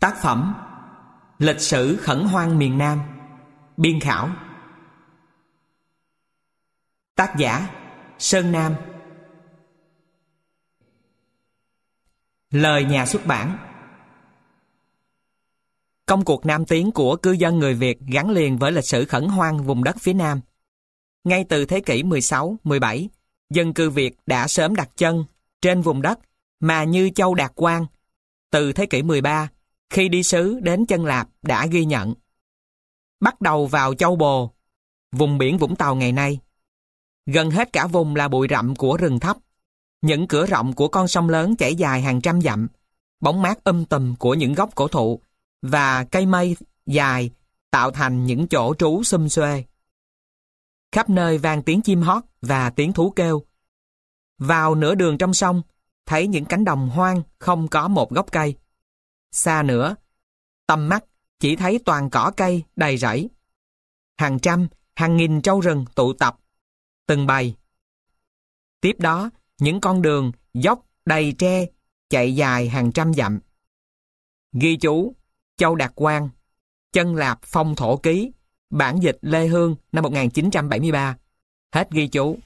Tác phẩm Lịch sử khẩn hoang miền Nam Biên khảo Tác giả Sơn Nam Lời nhà xuất bản Công cuộc nam tiến của cư dân người Việt gắn liền với lịch sử khẩn hoang vùng đất phía Nam. Ngay từ thế kỷ 16-17, dân cư Việt đã sớm đặt chân trên vùng đất mà như Châu Đạt Quang. Từ thế kỷ 13, khi đi sứ đến chân Lạp đã ghi nhận. Bắt đầu vào Châu Bồ, vùng biển Vũng Tàu ngày nay. Gần hết cả vùng là bụi rậm của rừng thấp. Những cửa rộng của con sông lớn chảy dài hàng trăm dặm, bóng mát âm tùm của những gốc cổ thụ và cây mây dài tạo thành những chỗ trú xum xuê. Khắp nơi vang tiếng chim hót và tiếng thú kêu. Vào nửa đường trong sông, thấy những cánh đồng hoang không có một gốc cây. Xa nữa, tầm mắt chỉ thấy toàn cỏ cây đầy rẫy. Hàng trăm, hàng nghìn trâu rừng tụ tập, từng bầy. Tiếp đó, những con đường dốc đầy tre chạy dài hàng trăm dặm. Ghi chú Châu Đạt Quang, Chân Lạp Phong Thổ Ký, bản dịch Lê Hương năm 1973. Hết ghi chú.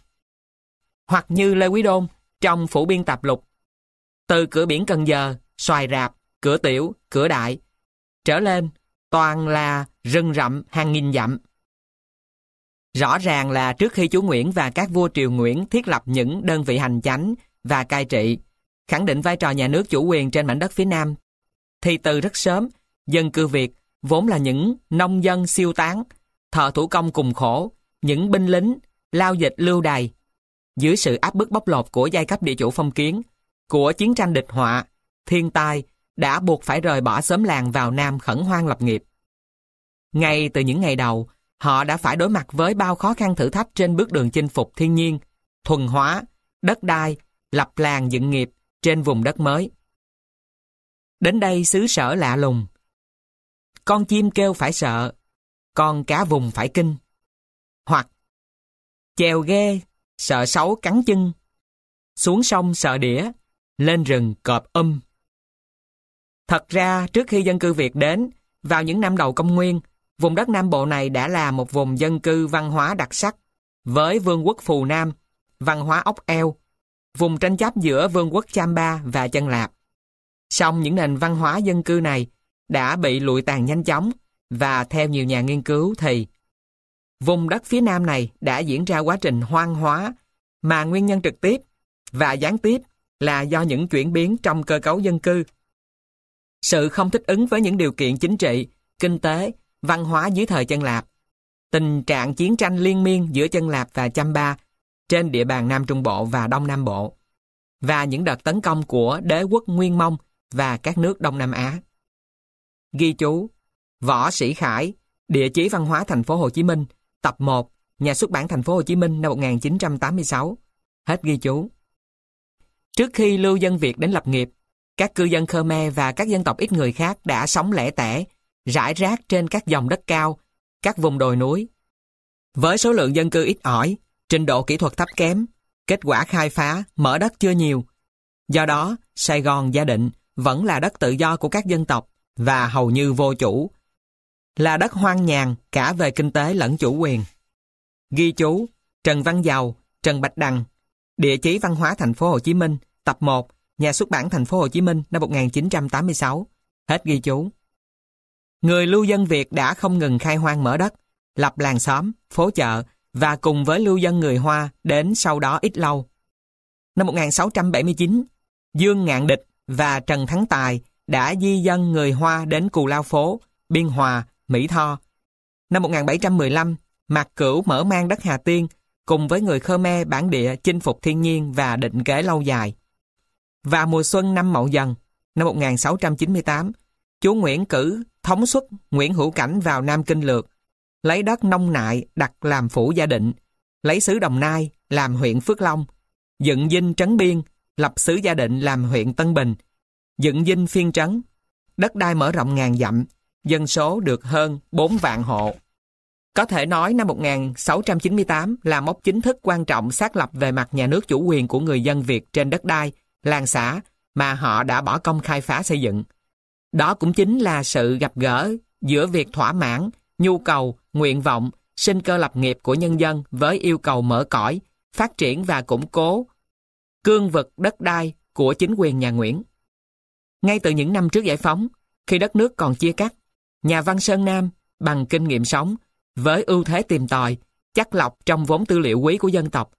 Hoặc như Lê Quý Đôn trong phủ biên tập lục. Từ cửa biển Cần Giờ, xoài rạp, cửa tiểu, cửa đại. Trở lên, toàn là rừng rậm hàng nghìn dặm. Rõ ràng là trước khi chú Nguyễn và các vua triều Nguyễn thiết lập những đơn vị hành chánh và cai trị, khẳng định vai trò nhà nước chủ quyền trên mảnh đất phía Nam, thì từ rất sớm, dân cư Việt vốn là những nông dân siêu tán, thợ thủ công cùng khổ, những binh lính, lao dịch lưu đày. Dưới sự áp bức bóc lột của giai cấp địa chủ phong kiến, của chiến tranh địch họa, thiên tai đã buộc phải rời bỏ xóm làng vào Nam khẩn hoang lập nghiệp. Ngay từ những ngày đầu, họ đã phải đối mặt với bao khó khăn thử thách trên bước đường chinh phục thiên nhiên, thuần hóa, đất đai, lập làng dựng nghiệp trên vùng đất mới. Đến đây xứ sở lạ lùng. Con chim kêu phải sợ, con cá vùng phải kinh. Hoặc chèo ghe, sợ sấu cắn chân. Xuống sông sợ đĩa, lên rừng cọp um. Thật ra, trước khi dân cư Việt đến, vào những năm đầu công nguyên, vùng đất Nam Bộ này đã là một vùng dân cư văn hóa đặc sắc, với vương quốc Phù Nam, văn hóa ốc eo, vùng tranh chấp giữa vương quốc Chamba và Chân Lạp. Song những nền văn hóa dân cư này đã bị lụi tàn nhanh chóng và theo nhiều nhà nghiên cứu thì vùng đất phía Nam này đã diễn ra quá trình hoang hóa mà nguyên nhân trực tiếp và gián tiếp là do những chuyển biến trong cơ cấu dân cư. Sự không thích ứng với những điều kiện chính trị, kinh tế, văn hóa dưới thời chân Lạp, tình trạng chiến tranh liên miên giữa chân Lạp và Chamba trên địa bàn Nam Trung Bộ và Đông Nam Bộ, và những đợt tấn công của đế quốc Nguyên Mông và các nước Đông Nam Á. Ghi chú Võ Sĩ Khải, Địa chí văn hóa thành phố Hồ Chí Minh, tập 1, Nhà xuất bản thành phố Hồ Chí Minh năm 1986. Hết ghi chú. Trước khi lưu dân Việt đến lập nghiệp, các cư dân Khmer và các dân tộc ít người khác đã sống lẻ tẻ, rải rác trên các dòng đất cao, các vùng đồi núi. Với số lượng dân cư ít ỏi, trình độ kỹ thuật thấp kém, kết quả khai phá, mở đất chưa nhiều. Do đó, Sài Gòn gia định vẫn là đất tự do của các dân tộc và hầu như vô chủ. Là đất hoang nhàn cả về kinh tế lẫn chủ quyền. Ghi chú Trần Văn Dầu, Trần Bạch Đằng, Địa chí văn hóa thành phố Hồ Chí Minh, tập 1, Nhà xuất bản thành phố Hồ Chí Minh năm 1986. Hết ghi chú. Người lưu dân Việt đã không ngừng khai hoang mở đất, lập làng xóm, phố chợ và cùng với lưu dân người Hoa đến sau đó ít lâu. Năm 1679, Dương Ngạn Địch và Trần Thắng Tài đã di dân người Hoa đến Cù Lao Phố, Biên Hòa, Mỹ Tho. Năm 1715, Mạc Cửu mở mang đất Hà Tiên cùng với người Khmer bản địa chinh phục thiên nhiên và định kế lâu dài. Và mùa xuân năm Mậu Dần, năm 1698, chúa Nguyễn cử thống suất Nguyễn Hữu Cảnh vào Nam Kinh Lược, lấy đất nông nại đặt làm phủ gia định, lấy xứ Đồng Nai làm huyện Phước Long, dựng dinh trấn biên, lập xứ gia định làm huyện Tân Bình, dựng dinh phiên trấn, đất đai mở rộng ngàn dặm, dân số được hơn 4 vạn hộ. Có thể nói năm 1698 là mốc chính thức quan trọng xác lập về mặt nhà nước chủ quyền của người dân Việt trên đất đai, làng xã mà họ đã bỏ công khai phá xây dựng. Đó cũng chính là sự gặp gỡ giữa việc thỏa mãn, nhu cầu, nguyện vọng, sinh cơ lập nghiệp của nhân dân với yêu cầu mở cõi, phát triển và củng cố cương vực đất đai của chính quyền nhà Nguyễn. Ngay từ những năm trước giải phóng, khi đất nước còn chia cắt, nhà văn Sơn Nam bằng kinh nghiệm sống, với ưu thế tìm tòi, chắc lọc trong vốn tư liệu quý của dân tộc,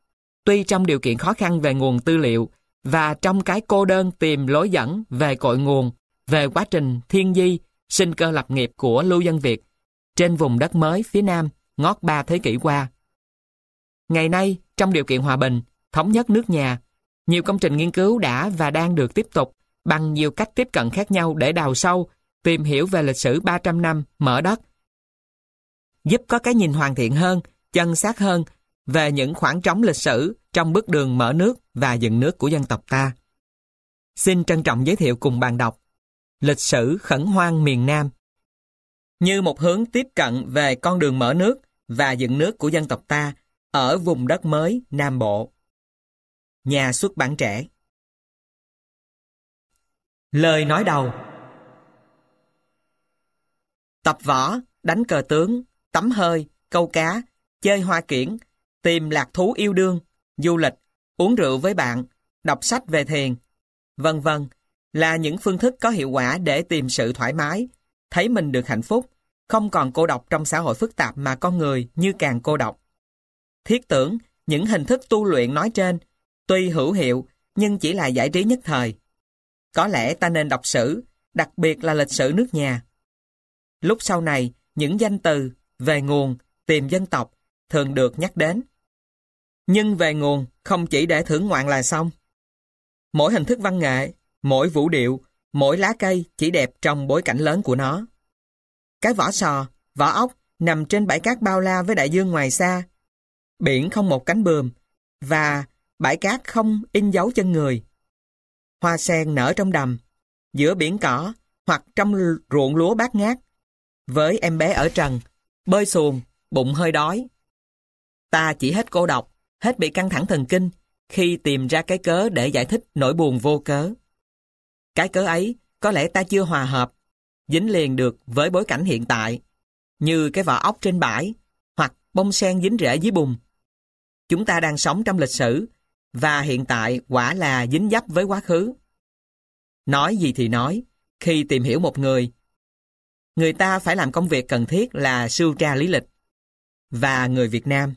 tuy trong điều kiện khó khăn về nguồn tư liệu và trong cái cô đơn tìm lối dẫn về cội nguồn, về quá trình thiên di, sinh cơ lập nghiệp của lưu dân Việt trên vùng đất mới phía Nam ngót ba thế kỷ qua. Ngày nay, trong điều kiện hòa bình, thống nhất nước nhà, nhiều công trình nghiên cứu đã và đang được tiếp tục bằng nhiều cách tiếp cận khác nhau để đào sâu, tìm hiểu về lịch sử 300 năm mở đất, giúp có cái nhìn hoàn thiện hơn, chân xác hơn về những khoảng trống lịch sử trong bước đường mở nước và dựng nước của dân tộc ta. Xin trân trọng giới thiệu cùng bạn đọc Lịch sử khẩn hoang miền Nam như một hướng tiếp cận về con đường mở nước và dựng nước của dân tộc ta ở vùng đất mới Nam Bộ. Nhà xuất bản trẻ Lời nói đầu Tập võ, đánh cờ tướng, tắm hơi, câu cá, chơi hoa kiển, tìm lạc thú yêu đương, du lịch, uống rượu với bạn, đọc sách về thiền, vân vân là những phương thức có hiệu quả để tìm sự thoải mái, thấy mình được hạnh phúc, không còn cô độc trong xã hội phức tạp mà con người như càng cô độc. Thiết tưởng, những hình thức tu luyện nói trên, tuy hữu hiệu, nhưng chỉ là giải trí nhất thời. Có lẽ ta nên đọc sử, đặc biệt là lịch sử nước nhà. Lúc sau này, những danh từ, về nguồn, tìm dân tộc, thường được nhắc đến. Nhưng về nguồn, không chỉ để thưởng ngoạn là xong. Mỗi hình thức văn nghệ, mỗi vũ điệu, mỗi lá cây chỉ đẹp trong bối cảnh lớn của nó. Cái vỏ sò, vỏ ốc nằm trên bãi cát bao la với đại dương ngoài xa. Biển không một cánh bườm và bãi cát không in dấu chân người. Hoa sen nở trong đầm, giữa biển cỏ hoặc trong ruộng lúa bát ngát. Với em bé ở trần, bơi xuồng, bụng hơi đói. Ta chỉ hết cô độc, hết bị căng thẳng thần kinh khi tìm ra cái cớ để giải thích nỗi buồn vô cớ. Cái cớ ấy có lẽ ta chưa hòa hợp dính liền được với bối cảnh hiện tại, như cái vỏ ốc trên bãi, hoặc bông sen dính rễ dưới bùn. Chúng ta đang sống trong lịch sử, và hiện tại quả là dính dấp với quá khứ. Nói gì thì nói, khi tìm hiểu một người, người ta phải làm công việc cần thiết là sưu tra lý lịch. Và người Việt Nam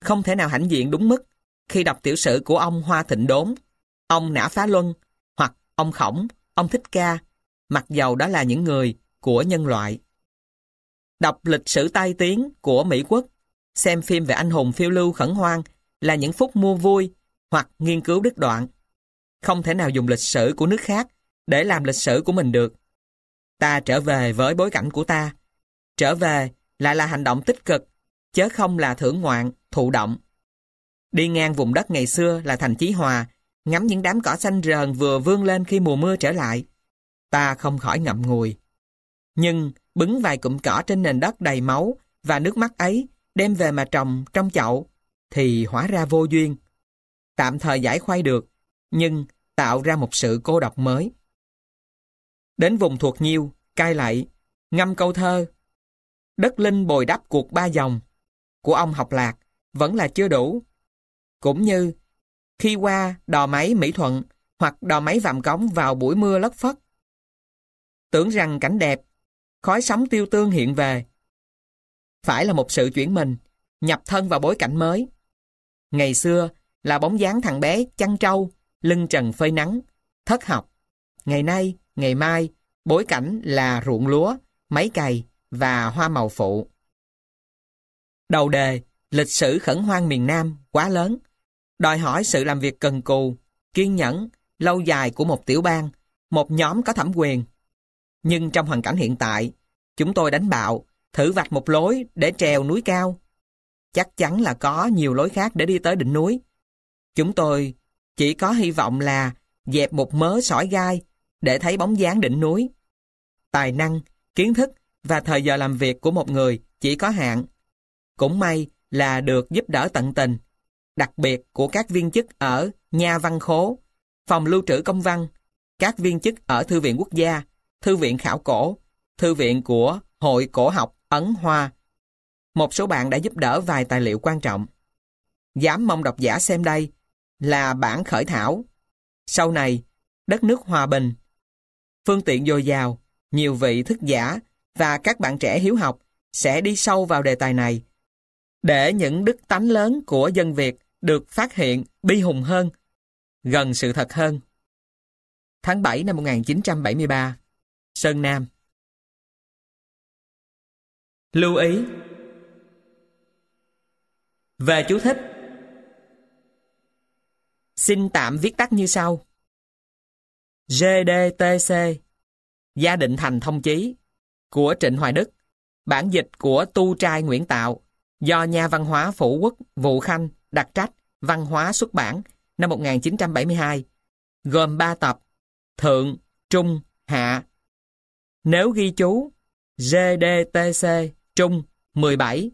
không thể nào hãnh diện đúng mức khi đọc tiểu sử của ông Hoa Thịnh Đốn, ông Nã Phá Luân, hoặc ông Khổng, ông Thích Ca, mặc dầu đó là những người của nhân loại. Đọc lịch sử tai tiếng của Mỹ quốc, xem phim về anh hùng phiêu lưu khẩn hoang là những phút mua vui hoặc nghiên cứu đứt đoạn. Không thể nào dùng lịch sử của nước khác để làm lịch sử của mình được. Ta trở về với bối cảnh của ta. Trở về lại là hành động tích cực, chớ không là thưởng ngoạn, thụ động. Đi ngang vùng đất ngày xưa là thành Chí Hòa, ngắm những đám cỏ xanh rờn vừa vươn lên khi mùa mưa trở lại ta không khỏi ngậm ngùi. Nhưng bứng vài cụm cỏ trên nền đất đầy máu và nước mắt ấy đem về mà trồng trong chậu thì hóa ra vô duyên. Tạm thời giải khoai được, nhưng tạo ra một sự cô độc mới. Đến vùng thuộc nhiêu, cai lại ngâm câu thơ. Đất linh bồi đắp cuộc ba dòng của ông học lạc vẫn là chưa đủ. Cũng như khi qua đò máy Mỹ Thuận hoặc đò máy Vàm Cống vào buổi mưa lất phất tưởng rằng cảnh đẹp, khói sóng tiêu tương hiện về. Phải là một sự chuyển mình, nhập thân vào bối cảnh mới. Ngày xưa là bóng dáng thằng bé chăn trâu, lưng trần phơi nắng, thất học. Ngày nay, ngày mai, bối cảnh là ruộng lúa, máy cày và hoa màu phụ. Đầu đề, lịch sử khẩn hoang miền Nam quá lớn, đòi hỏi sự làm việc cần cù, kiên nhẫn, lâu dài của một tiểu bang, một nhóm có thẩm quyền nhưng trong hoàn cảnh hiện tại, chúng tôi đánh bạo, thử vạch một lối để trèo núi cao. Chắc chắn là có nhiều lối khác để đi tới đỉnh núi. Chúng tôi chỉ có hy vọng là dẹp một mớ sỏi gai để thấy bóng dáng đỉnh núi. Tài năng, kiến thức và thời giờ làm việc của một người chỉ có hạn. Cũng may là được giúp đỡ tận tình, đặc biệt của các viên chức ở nhà văn khố, phòng lưu trữ công văn, các viên chức ở Thư viện Quốc gia Thư viện Khảo Cổ, Thư viện của Hội Cổ học Ấn Hoa. Một số bạn đã giúp đỡ vài tài liệu quan trọng. Dám mong độc giả xem đây là bản khởi thảo. Sau này, đất nước hòa bình, phương tiện dồi dào, nhiều vị thức giả và các bạn trẻ hiếu học sẽ đi sâu vào đề tài này để những đức tánh lớn của dân Việt được phát hiện bi hùng hơn, gần sự thật hơn. Tháng 7 năm 1973, Sơn Nam. Lưu ý. Về chú thích. Xin tạm viết tắt như sau. GDTC Gia định thành thông chí của Trịnh Hoài Đức bản dịch của Tu Trai Nguyễn Tạo do Nhà văn hóa Phủ Quốc Vụ Khanh đặc trách Văn hóa xuất bản năm 1972 gồm 3 tập Thượng, Trung, Hạ. Nếu ghi chú GDTC Trung 17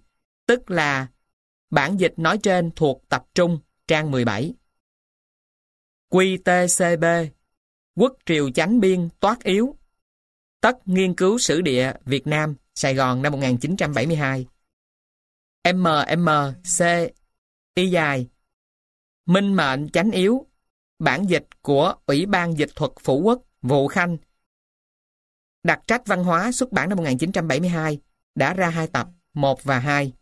tức là bản dịch nói trên thuộc tập trung trang 17 QTCB Quốc triều chánh biên toát yếu Tất nghiên cứu sử địa Việt Nam Sài Gòn năm 1972 MMC Y dài. Minh mệnh chánh yếu, Bản dịch của Ủy ban Dịch thuật Phủ Quốc, Vụ Khanh. Đặc trách văn hóa xuất bản năm 1972 đã ra hai tập 1 và 2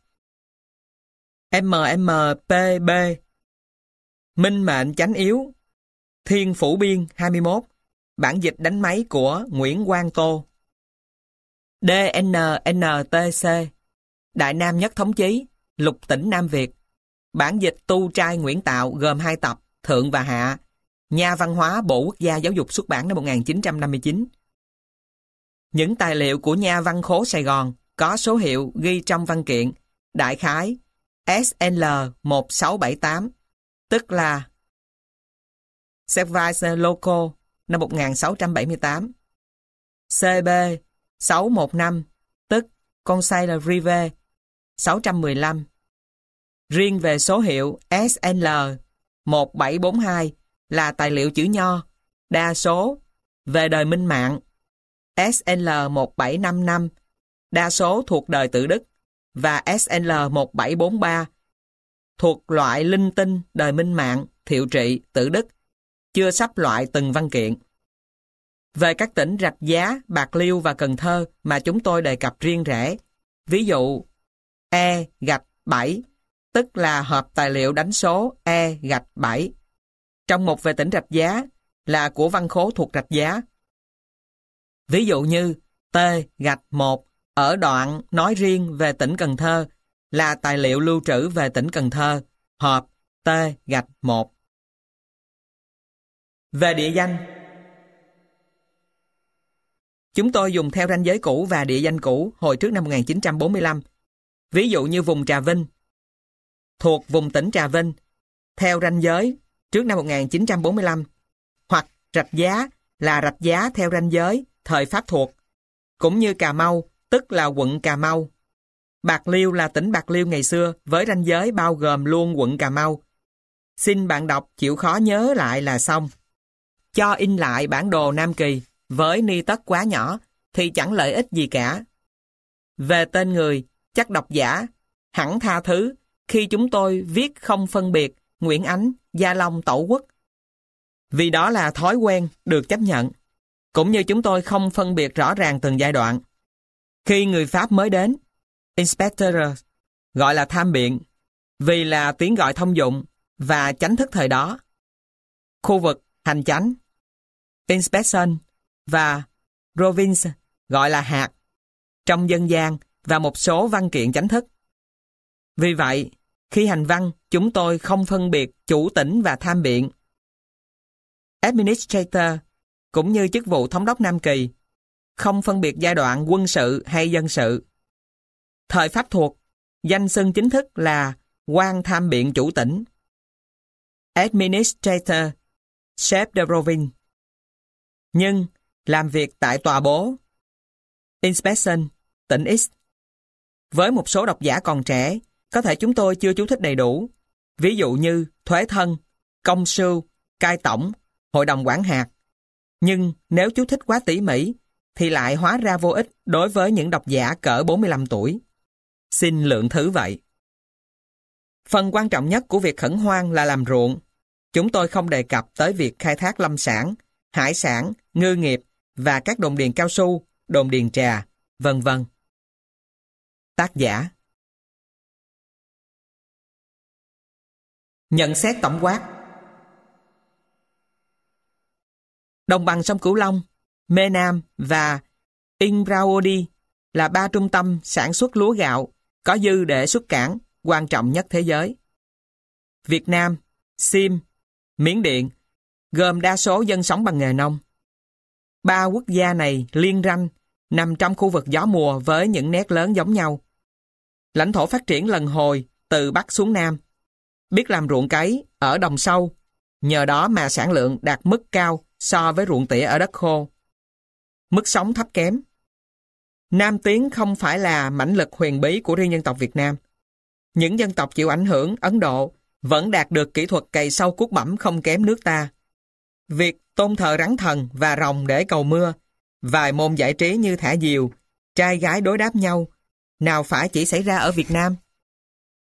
MMPB Minh mệnh chánh yếu, Thiên Phủ Biên 21 Bản dịch đánh máy của Nguyễn Quang Tô. DNNTC Đại Nam Nhất Thống Chí Lục tỉnh Nam Việt. Bản dịch tu trai Nguyễn Tạo gồm hai tập Thượng và Hạ. Nhà văn hóa Bộ Quốc gia Giáo dục xuất bản năm 1959 Những tài liệu của Nhà văn khố Sài Gòn có số hiệu ghi trong văn kiện. Đại khái SNL 1678 tức là Service Loco năm 1678 CB 615, tức Conseil Rive 615. Riêng về số hiệu SNL 1742 là tài liệu chữ nho, đa số về đời minh mạng. SNL 1755 đa số thuộc đời tự đức và SNL 1743 thuộc loại linh tinh đời minh mạng, thiệu trị, tự đức, chưa sắp loại từng văn kiện. Về các tỉnh Rạch Giá, Bạc Liêu và Cần Thơ mà chúng tôi đề cập riêng rẽ, ví dụ E gạch 7, tức là hộp tài liệu đánh số E gạch 7. Trong một về tỉnh Rạch Giá là của văn khố thuộc Rạch Giá. Ví dụ như T gạch 1 ở đoạn nói riêng về tỉnh Cần Thơ là tài liệu lưu trữ về tỉnh Cần Thơ, hộp T gạch 1. Về địa danh Chúng tôi dùng theo ranh giới cũ và địa danh cũ hồi trước năm 1945. Ví dụ như vùng Trà Vinh, thuộc vùng tỉnh Trà Vinh, theo ranh giới trước năm 1945, hoặc Rạch Giá là Rạch Giá theo ranh giới thời Pháp thuộc, cũng như Cà Mau, tức là quận Cà Mau. Bạc Liêu là tỉnh Bạc Liêu ngày xưa với ranh giới bao gồm luôn quận Cà Mau. Xin bạn đọc chịu khó nhớ lại là xong. Cho in lại bản đồ Nam Kỳ với ni tất quá nhỏ thì chẳng lợi ích gì cả. Về tên người, chắc độc giả, hẳn tha thứ khi chúng tôi viết không phân biệt Nguyễn Ánh, Gia Long, Tẩu Quốc. Vì đó là thói quen được chấp nhận, cũng như chúng tôi không phân biệt rõ ràng từng giai đoạn. Khi người Pháp mới đến, Inspector gọi là tham biện, vì là tiếng gọi thông dụng và chánh thức thời đó. Khu vực hành chánh, Inspection và province gọi là hạt trong dân gian và một số văn kiện chánh thức. Vì vậy, khi hành văn, chúng tôi không phân biệt chủ tỉnh và tham biện. Administrator, cũng như chức vụ thống đốc Nam Kỳ, không phân biệt giai đoạn quân sự hay dân sự. Thời Pháp thuộc, danh xưng chính thức là quan tham biện chủ tỉnh. Administrator, chef de province. Nhưng làm việc tại tòa bố. Inspection, tỉnh X. Với một số độc giả còn trẻ, có thể chúng tôi chưa chú thích đầy đủ. Ví dụ như thuế thân, công sư, cai tổng, hội đồng quản hạt. Nhưng nếu chú thích quá tỉ mỉ, thì lại hóa ra vô ích đối với những độc giả cỡ 45 tuổi. Xin lượng thứ vậy. Phần quan trọng nhất của việc khẩn hoang là làm ruộng. Chúng tôi không đề cập tới việc khai thác lâm sản, hải sản, ngư nghiệp và các đồn điền cao su, đồn điền trà, vân vân. Tác giả Nhận xét tổng quát Đồng bằng sông Cửu Long, Mê Nam và Inbraodi là ba trung tâm sản xuất lúa gạo có dư để xuất cảng quan trọng nhất thế giới. Việt Nam, Sim, Miến Điện gồm đa số dân sống bằng nghề nông. Ba quốc gia này liên ranh nằm trong khu vực gió mùa với những nét lớn giống nhau. Lãnh thổ phát triển lần hồi từ Bắc xuống Nam. Biết làm ruộng cấy ở đồng sâu, nhờ đó mà sản lượng đạt mức cao so với ruộng tỉa ở đất khô. Mức sống thấp kém. Nam Tiến không phải là mãnh lực huyền bí của riêng dân tộc Việt Nam. Những dân tộc chịu ảnh hưởng Ấn Độ vẫn đạt được kỹ thuật cày sâu cuốc bẩm không kém nước ta. Việc tôn thờ rắn thần và rồng để cầu mưa, vài môn giải trí như thả diều, trai gái đối đáp nhau, nào phải chỉ xảy ra ở Việt Nam.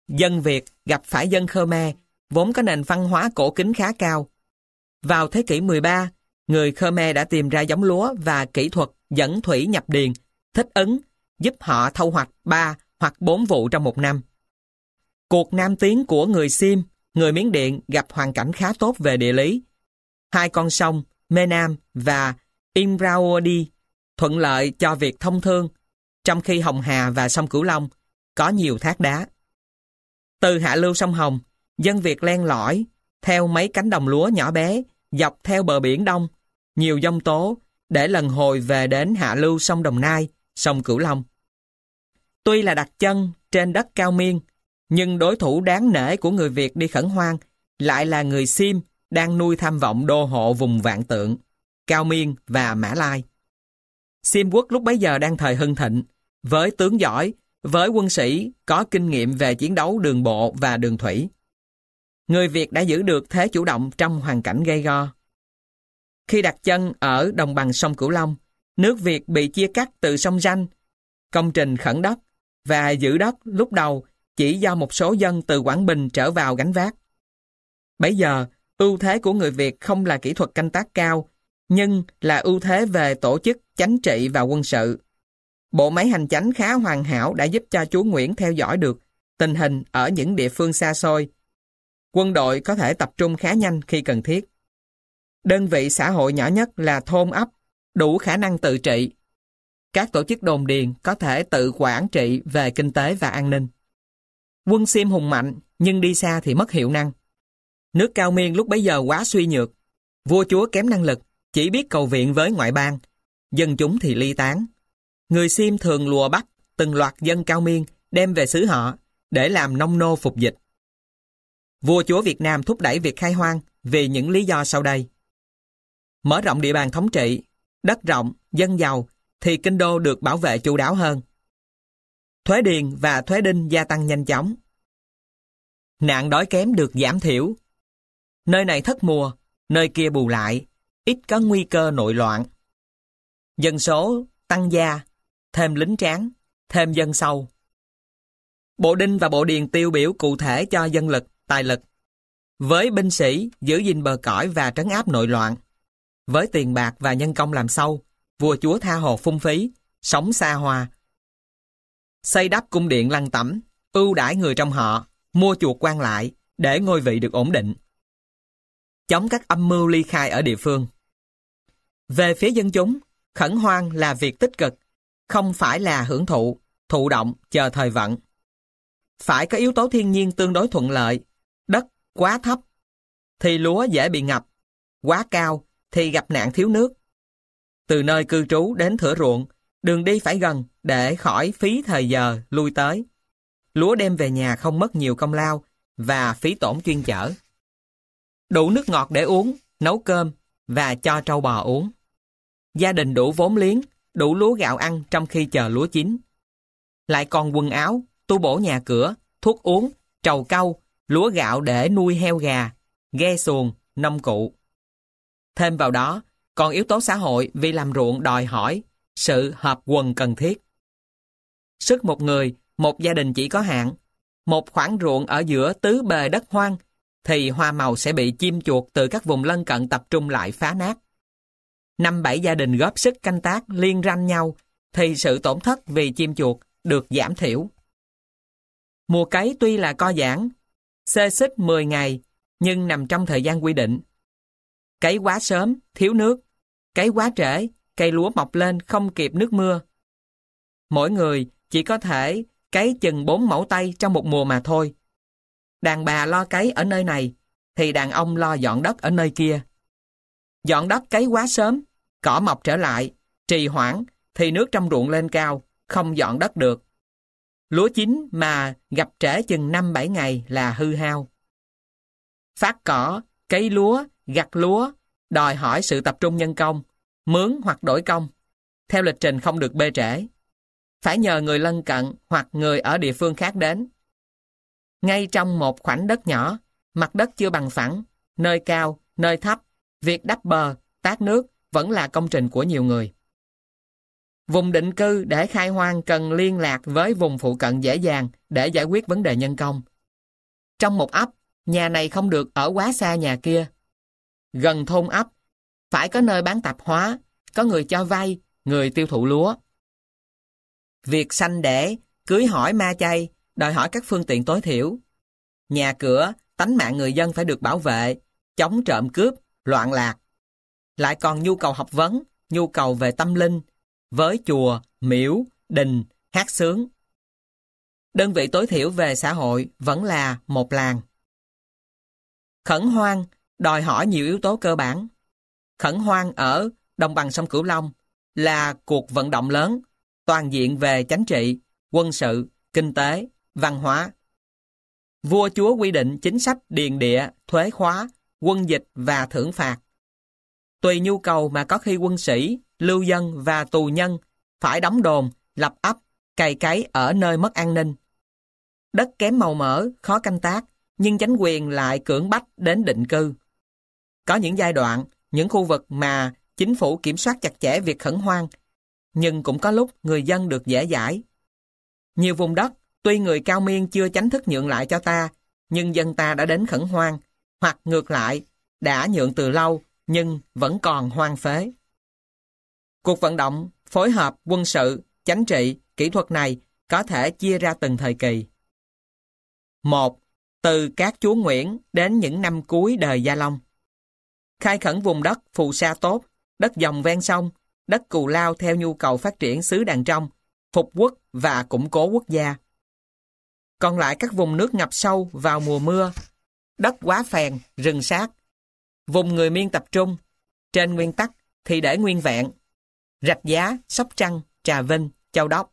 Dân Việt gặp phải dân Khmer, vốn có nền văn hóa cổ kính khá cao. Vào thế kỷ 13, người Khmer đã tìm ra giống lúa và kỹ thuật dẫn thủy nhập điền, thích ứng, giúp họ thu hoạch 3 hoặc 4 vụ trong một năm. Cuộc nam tiến của người Sim, người Miến Điện gặp hoàn cảnh khá tốt về địa lý. Hai con sông, Mê Nam và Imraodi thuận lợi cho việc thông thương, trong khi Hồng Hà và sông Cửu Long có nhiều thác đá. Từ hạ lưu sông Hồng, dân Việt len lỏi theo mấy cánh đồng lúa nhỏ bé dọc theo bờ biển Đông, nhiều dông tố để lần hồi về đến hạ lưu sông Đồng Nai, sông Cửu Long. Tuy là đặt chân trên đất cao miên, nhưng đối thủ đáng nể của người Việt đi khẩn hoang lại là người Sim đang nuôi tham vọng đô hộ vùng Vạn Tượng, Cao Miên và Mã Lai. Sim quốc lúc bấy giờ đang thời hưng thịnh, với tướng giỏi, với quân sĩ có kinh nghiệm về chiến đấu đường bộ và đường thủy. Người Việt đã giữ được thế chủ động trong hoàn cảnh gây go. Khi đặt chân ở đồng bằng sông Cửu Long, nước Việt bị chia cắt từ sông Ranh, công trình khẩn đất và giữ đất lúc đầu chỉ do một số dân từ Quảng Bình trở vào gánh vác. Bây giờ, ưu thế của người Việt không là kỹ thuật canh tác cao, nhưng là ưu thế về tổ chức, chánh trị và quân sự. Bộ máy hành chánh khá hoàn hảo đã giúp cho chú Nguyễn theo dõi được tình hình ở những địa phương xa xôi. Quân đội có thể tập trung khá nhanh khi cần thiết. Đơn vị xã hội nhỏ nhất là thôn ấp, đủ khả năng tự trị. Các tổ chức đồn điền có thể tự quản trị về kinh tế và an ninh. Quân xiêm hùng mạnh, nhưng đi xa thì mất hiệu năng. Nước cao miên lúc bấy giờ quá suy nhược. Vua chúa kém năng lực, chỉ biết cầu viện với ngoại bang. Dân chúng thì ly tán. Người Sim thường lùa bắt từng loạt dân cao miên đem về xứ họ để làm nông nô phục dịch. Vua chúa Việt Nam thúc đẩy việc khai hoang vì những lý do sau đây. Mở rộng địa bàn thống trị, đất rộng, dân giàu thì kinh đô được bảo vệ chu đáo hơn thuế điền và thuế đinh gia tăng nhanh chóng. Nạn đói kém được giảm thiểu. Nơi này thất mùa, nơi kia bù lại, ít có nguy cơ nội loạn. Dân số tăng gia, thêm lính tráng, thêm dân sâu. Bộ đinh và bộ điền tiêu biểu cụ thể cho dân lực, tài lực. Với binh sĩ giữ gìn bờ cõi và trấn áp nội loạn. Với tiền bạc và nhân công làm sâu, vua chúa tha hồ phung phí, sống xa hoa, xây đắp cung điện lăng tẩm, ưu đãi người trong họ, mua chuộc quan lại để ngôi vị được ổn định. Chống các âm mưu ly khai ở địa phương. Về phía dân chúng, khẩn hoang là việc tích cực, không phải là hưởng thụ, thụ động, chờ thời vận. Phải có yếu tố thiên nhiên tương đối thuận lợi, đất quá thấp, thì lúa dễ bị ngập, quá cao thì gặp nạn thiếu nước. Từ nơi cư trú đến thửa ruộng, đường đi phải gần để khỏi phí thời giờ lui tới. Lúa đem về nhà không mất nhiều công lao và phí tổn chuyên chở. Đủ nước ngọt để uống, nấu cơm và cho trâu bò uống. Gia đình đủ vốn liếng, đủ lúa gạo ăn trong khi chờ lúa chín. Lại còn quần áo, tu bổ nhà cửa, thuốc uống, trầu cau, lúa gạo để nuôi heo gà, ghe xuồng, nông cụ. Thêm vào đó, còn yếu tố xã hội vì làm ruộng đòi hỏi sự hợp quần cần thiết. Sức một người, một gia đình chỉ có hạn. Một khoảng ruộng ở giữa tứ bề đất hoang, thì hoa màu sẽ bị chim chuột từ các vùng lân cận tập trung lại phá nát. Năm bảy gia đình góp sức canh tác liên ranh nhau, thì sự tổn thất vì chim chuột được giảm thiểu. Mùa cấy tuy là co giãn, xê xích 10 ngày, nhưng nằm trong thời gian quy định. Cấy quá sớm, thiếu nước. Cấy quá trễ, cây lúa mọc lên không kịp nước mưa. Mỗi người chỉ có thể cấy chừng 4 mẫu tay trong một mùa mà thôi. Đàn bà lo cấy ở nơi này, thì đàn ông lo dọn đất ở nơi kia. Dọn đất cấy quá sớm, cỏ mọc trở lại, trì hoãn, thì nước trong ruộng lên cao, không dọn đất được. Lúa chín mà gặp trễ chừng 5-7 ngày là hư hao. Phát cỏ, cấy lúa, gặt lúa, đòi hỏi sự tập trung nhân công, mướn hoặc đổi công. Theo lịch trình không được bê trễ. Phải nhờ người lân cận hoặc người ở địa phương khác đến. Ngay trong một khoảnh đất nhỏ, mặt đất chưa bằng phẳng, nơi cao, nơi thấp, việc đắp bờ, tát nước vẫn là công trình của nhiều người. Vùng định cư để khai hoang cần liên lạc với vùng phụ cận dễ dàng để giải quyết vấn đề nhân công. Trong một ấp, nhà này không được ở quá xa nhà kia. Gần thôn ấp, phải có nơi bán tạp hóa, có người cho vay, người tiêu thụ lúa. Việc sanh đẻ, cưới hỏi ma chay, đòi hỏi các phương tiện tối thiểu. Nhà cửa, tánh mạng người dân phải được bảo vệ, chống trộm cướp, loạn lạc. Lại còn nhu cầu học vấn, nhu cầu về tâm linh, với chùa, miễu, đình, hát sướng. Đơn vị tối thiểu về xã hội vẫn là một làng. Khẩn hoang đòi hỏi nhiều yếu tố cơ bản. Khẩn hoang ở đồng bằng sông Cửu Long là cuộc vận động lớn, toàn diện về chính trị, quân sự, kinh tế, văn hóa. Vua chúa quy định chính sách điền địa, thuế khóa, quân dịch và thưởng phạt. Tùy nhu cầu mà có khi quân sĩ, lưu dân và tù nhân phải đóng đồn, lập ấp, cày cấy ở nơi mất an ninh. Đất kém màu mỡ, khó canh tác, nhưng chính quyền lại cưỡng bách đến định cư. Có những giai đoạn, những khu vực mà chính phủ kiểm soát chặt chẽ việc khẩn hoang, nhưng cũng có lúc người dân được dễ dãi. Nhiều vùng đất, tuy người cao miên chưa chánh thức nhượng lại cho ta, nhưng dân ta đã đến khẩn hoang, hoặc ngược lại, đã nhượng từ lâu nhưng vẫn còn hoang phế. Cuộc vận động, phối hợp, quân sự, chánh trị, kỹ thuật này có thể chia ra từng thời kỳ. 1. Từ các chúa Nguyễn đến những năm cuối đời Gia Long. Khai khẩn vùng đất phù sa tốt, đất dòng ven sông, đất cù lao theo nhu cầu phát triển xứ đàn trong, phục quốc và củng cố quốc gia. Còn lại các vùng nước ngập sâu vào mùa mưa, đất quá phèn, rừng sát. Vùng người miên tập trung, trên nguyên tắc thì để nguyên vẹn, Rạch Giá, Sóc Trăng, Trà Vinh, Châu Đốc.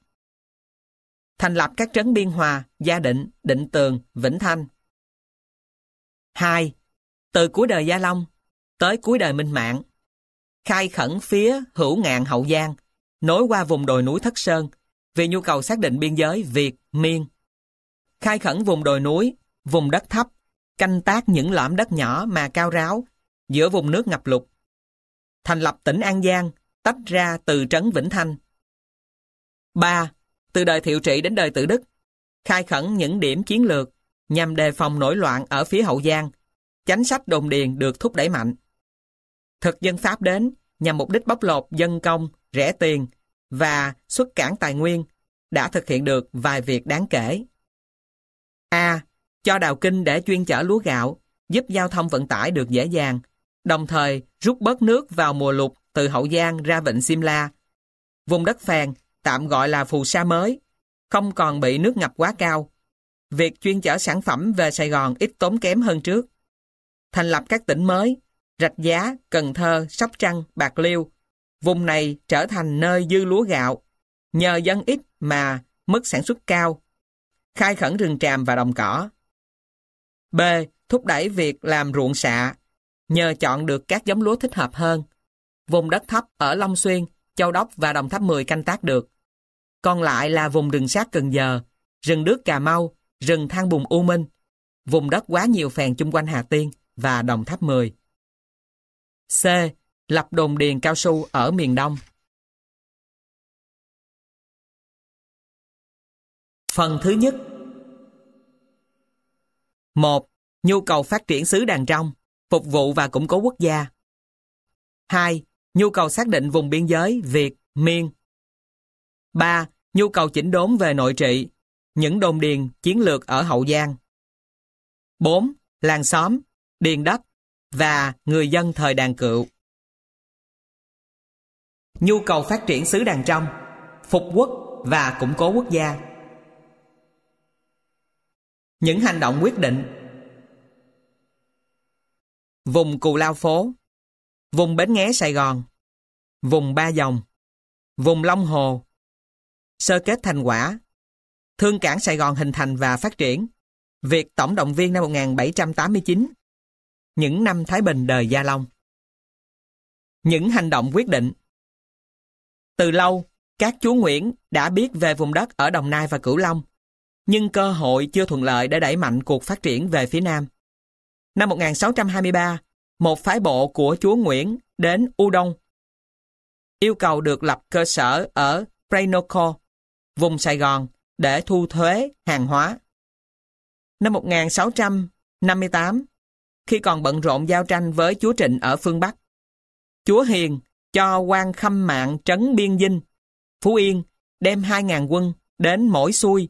Thành lập các trấn Biên Hòa, Gia Định, Định Tường, Vĩnh Thanh. 2. Từ cuối đời Gia Long tới cuối đời Minh Mạng. Khai khẩn phía hữu ngạn Hậu Giang, nối qua vùng đồi núi Thất Sơn, vì nhu cầu xác định biên giới Việt, Miên. Khai khẩn vùng đồi núi, vùng đất thấp, canh tác những lõm đất nhỏ mà cao ráo, giữa vùng nước ngập lụt. Thành lập tỉnh An Giang, tách ra từ trấn Vĩnh Thanh. 3. Từ đời Thiệu Trị đến đời Tự Đức, khai khẩn những điểm chiến lược nhằm đề phòng nổi loạn ở phía Hậu Giang, chánh sách đồn điền được thúc đẩy mạnh. Thực dân Pháp đến nhằm mục đích bóc lột dân công, rẻ tiền và xuất cản tài nguyên đã thực hiện được vài việc đáng kể. A. Cho đào kinh để chuyên chở lúa gạo, giúp giao thông vận tải được dễ dàng, đồng thời rút bớt nước vào mùa lụt từ Hậu Giang ra vịnh Simla. Vùng đất phèn, tạm gọi là phù sa mới, không còn bị nước ngập quá cao. Việc chuyên chở sản phẩm về Sài Gòn ít tốn kém hơn trước. Thành lập các tỉnh mới, Rạch Giá, Cần Thơ, Sóc Trăng, Bạc Liêu. Vùng này trở thành nơi dư lúa gạo. Nhờ dân ít mà mức sản xuất cao. Khai khẩn rừng tràm và đồng cỏ. B. Thúc đẩy việc làm ruộng xạ nhờ chọn được các giống lúa thích hợp hơn. Vùng đất thấp ở Long Xuyên, Châu Đốc và Đồng Tháp 10 canh tác được. Còn lại là vùng rừng sát Cần Giờ, rừng đước Cà Mau, rừng than bùn U Minh, vùng đất quá nhiều phèn chung quanh Hà Tiên và Đồng Tháp 10. C. Lập đồn điền cao su ở miền Đông. Phần thứ nhất 1. Nhu cầu phát triển xứ đàn trong phục vụ và củng cố quốc gia. 2. Nhu cầu xác định vùng biên giới Việt, Miên. 3. Nhu cầu chỉnh đốn về nội trị, những đồn điền chiến lược ở Hậu Giang. 4. Làng xóm, điền đất và người dân thời đàn cựu. Nhu cầu phát triển xứ đàn trong, phục quốc và củng cố quốc gia. Những hành động quyết định Vùng Cù Lao Phố. Vùng Bến Nghé Sài Gòn. Vùng Ba Dòng. Vùng Long Hồ. Sơ kết thành quả. Thương cảng Sài Gòn hình thành và phát triển. Việc tổng động viên năm 1789 Những năm Thái Bình đời Gia Long. Những hành động quyết định. Từ lâu, các chúa Nguyễn đã biết về vùng đất ở Đồng Nai và Cửu Long. Nhưng cơ hội chưa thuận lợi để đẩy mạnh cuộc phát triển về phía Nam. Năm 1623, một phái bộ của chúa Nguyễn đến U Đông yêu cầu được lập cơ sở ở Prenoco, vùng Sài Gòn để thu thuế hàng hóa. Năm 1658, khi còn bận rộn giao tranh với chúa Trịnh ở phương Bắc, chúa Hiền cho quan khâm mạng trấn Biên Dinh, Phú Yên đem 2.000 quân đến mỗi xuôi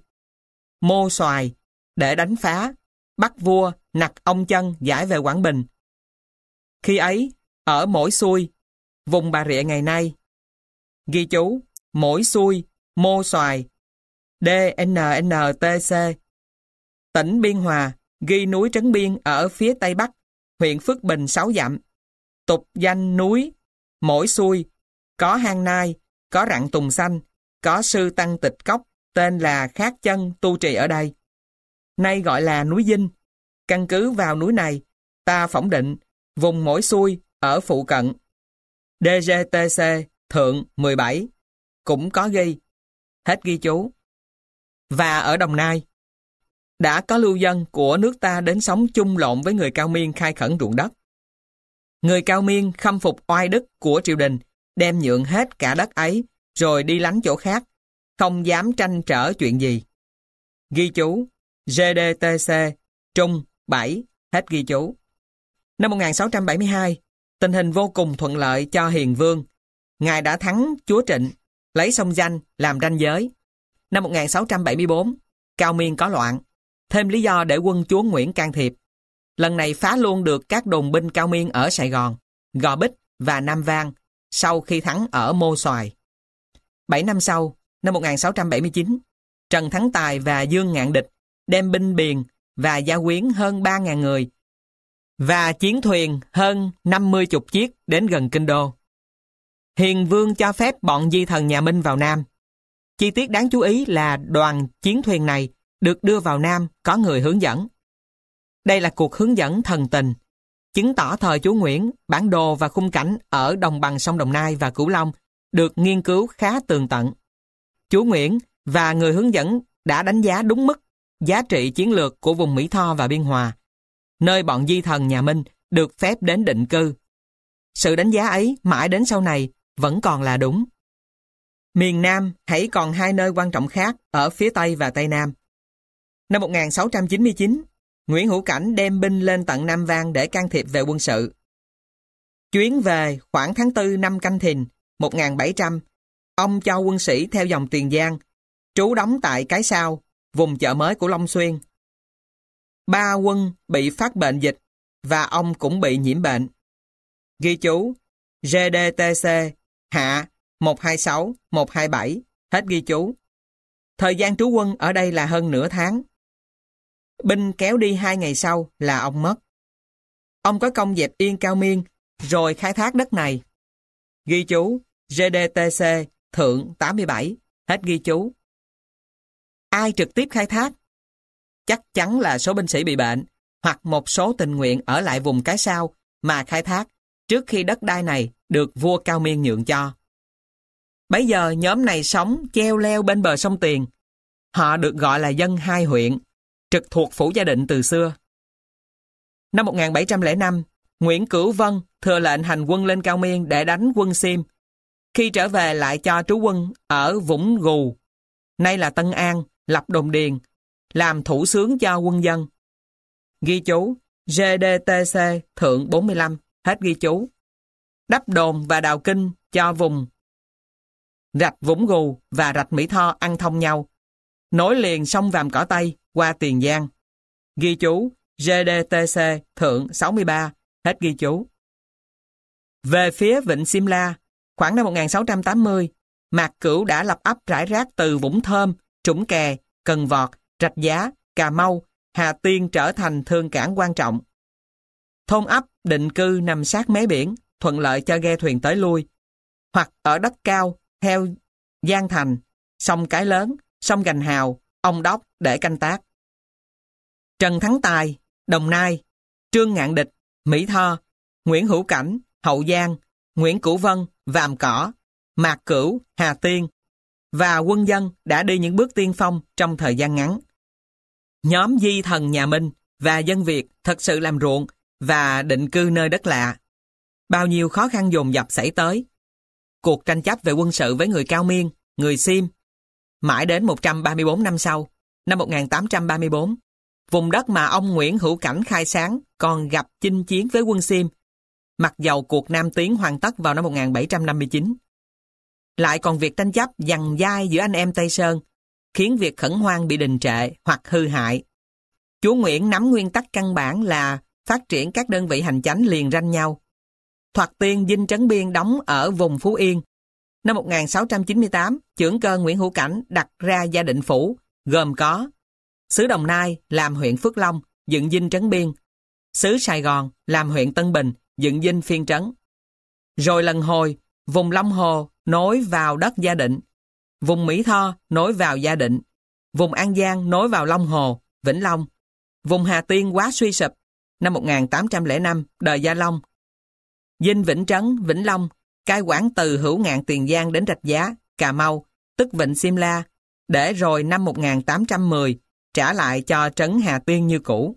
mô xoài để đánh phá, bắt vua, nặc ông chân giải về Quảng Bình. Khi ấy, ở mỗi xuôi, vùng Bà Rịa ngày nay, ghi chú, mỗi xuôi, mô xoài, DNNTC, tỉnh Biên Hòa, ghi núi Trấn Biên ở phía Tây Bắc, huyện Phước Bình 6 dặm, tục danh núi, mỗi xuôi, có hang nai, có rặng tùng xanh, có sư tăng tịch cốc, tên là Khát Chân tu trì ở đây. Nay gọi là núi Dinh. Căn cứ vào núi này, ta phỏng định vùng mỗi xuôi ở phụ cận. DGTC Thượng 17 cũng có ghi. Hết ghi chú. Và ở Đồng Nai, đã có lưu dân của nước ta đến sống chung lộn với người cao miên khai khẩn ruộng đất. Người cao miên khâm phục oai đức của triều đình, đem nhượng hết cả đất ấy, rồi đi lánh chỗ khác, không dám tranh trở chuyện gì. Ghi chú, GDTC, Trung, 7, hết ghi chú. Năm 1672, tình hình vô cùng thuận lợi cho Hiền Vương. Ngài đã thắng chúa Trịnh, lấy sông danh làm ranh giới. Năm 1674, Cao Miên có loạn, thêm lý do để quân chúa Nguyễn can thiệp. Lần này phá luôn được các đồn binh Cao Miên ở Sài Gòn, Gò Bích và Nam Vang sau khi thắng ở Mô Xoài. Bảy năm sau, năm 1679, Trần Thắng Tài và Dương Ngạn Địch đem binh biền và gia quyến hơn 3.000 người và chiến thuyền hơn 50 chục chiếc đến gần Kinh Đô. Hiền Vương cho phép bọn di thần nhà Minh vào Nam. Chi tiết đáng chú ý là đoàn chiến thuyền này được đưa vào Nam có người hướng dẫn. Đây là cuộc hướng dẫn thần tình, chứng tỏ thời chúa Nguyễn, bản đồ và khung cảnh ở đồng bằng sông Đồng Nai và Cửu Long được nghiên cứu khá tường tận. Chúa Nguyễn và người hướng dẫn đã đánh giá đúng mức giá trị chiến lược của vùng Mỹ Tho và Biên Hòa, nơi bọn di thần nhà Minh được phép đến định cư. Sự đánh giá ấy mãi đến sau này vẫn còn là đúng. Miền Nam hãy còn hai nơi quan trọng khác ở phía Tây và Tây Nam. Năm 1699, Nguyễn Hữu Cảnh đem binh lên tận Nam Vang để can thiệp về quân sự. Chuyến về khoảng tháng 4 năm Canh Thìn 1700 Ông cho quân sĩ theo dòng Tiền Giang, trú đóng tại Cái Sao, vùng chợ mới của Long Xuyên. Ba quân bị phát bệnh dịch và ông cũng bị nhiễm bệnh. Ghi chú GDTC hạ 126-127 hết ghi chú. Thời gian trú quân ở đây là hơn nửa tháng. Binh kéo đi hai ngày sau là ông mất. Ông có công dẹp yên cao miên rồi khai thác đất này. Ghi chú GDTC Thượng 87, hết ghi chú. Ai trực tiếp khai thác? Chắc chắn là số binh sĩ bị bệnh, hoặc một số tình nguyện ở lại vùng cái sao mà khai thác trước khi đất đai này được vua Cao Miên nhượng cho. Bây giờ nhóm này sống treo leo bên bờ sông Tiền. Họ được gọi là dân hai huyện, trực thuộc phủ gia định từ xưa. Năm 1705, Nguyễn Cửu Vân thừa lệnh hành quân lên Cao Miên để đánh quân Sim khi trở về lại cho trú quân ở Vũng Gù, nay là Tân An, lập đồn điền, làm thủ sướng cho quân dân. Ghi chú, GDTC thượng 45, hết ghi chú. Đắp đồn và đào kinh cho vùng rạch Vũng Gù và rạch Mỹ Tho ăn thông nhau. Nối liền sông Vàm Cỏ Tây qua Tiền Giang. Ghi chú GDTC thượng 63, hết ghi chú. Về phía Vịnh Simla, khoảng năm 1680, Mạc Cửu đã lập ấp rải rác từ Vũng Thơm, Trũng Kè, Cần Vọt, Rạch Giá, Cà Mau, Hà Tiên trở thành thương cảng quan trọng. Thôn ấp, định cư nằm sát mé biển, thuận lợi cho ghe thuyền tới lui. Hoặc ở đất cao, theo Giang Thành, sông Cái Lớn, sông Gành Hào, ông Đốc để canh tác. Trần Thắng Tài, Đồng Nai, Trương Ngạn Địch, Mỹ Tho, Nguyễn Hữu Cảnh, Hậu Giang, Nguyễn Cửu Vân, Vàm Cỏ, Mạc Cửu, Hà Tiên và quân dân đã đi những bước tiên phong trong thời gian ngắn. Nhóm di thần nhà Minh và dân Việt thật sự làm ruộng và định cư nơi đất lạ. Bao nhiêu khó khăn dồn dập xảy tới. Cuộc tranh chấp về quân sự với người Cao Miên, người Sim. Mãi đến 134 năm sau, năm 1834, vùng đất mà ông Nguyễn Hữu Cảnh khai sáng còn gặp chinh chiến với quân Sim, mặc dầu cuộc Nam Tiến hoàn tất vào năm 1759. Lại còn việc tranh chấp dằn dai giữa anh em Tây Sơn, khiến việc khẩn hoang bị đình trệ hoặc hư hại. Chúa Nguyễn nắm nguyên tắc căn bản là phát triển các đơn vị hành chánh liền ranh nhau. Thoạt tiên Dinh Trấn Biên đóng ở vùng Phú Yên. Năm 1698, trưởng cơ Nguyễn Hữu Cảnh đặt ra gia định phủ, gồm có xứ Đồng Nai làm huyện Phước Long, dựng dinh Trấn Biên, xứ Sài Gòn làm huyện Tân Bình, dựng dinh Phiên Trấn. Rồi lần hồi, vùng Long Hồ nối vào đất Gia Định, vùng Mỹ Tho nối vào Gia Định, vùng An Giang nối vào Long Hồ, Vĩnh Long, vùng Hà Tiên quá suy sụp, năm 1805, đời Gia Long. Dinh Vĩnh Trấn, Vĩnh Long, cai quản từ hữu ngạn Tiền Giang đến Rạch Giá, Cà Mau, tức Vịnh Simla, để rồi năm 1810 trả lại cho Trấn Hà Tiên như cũ.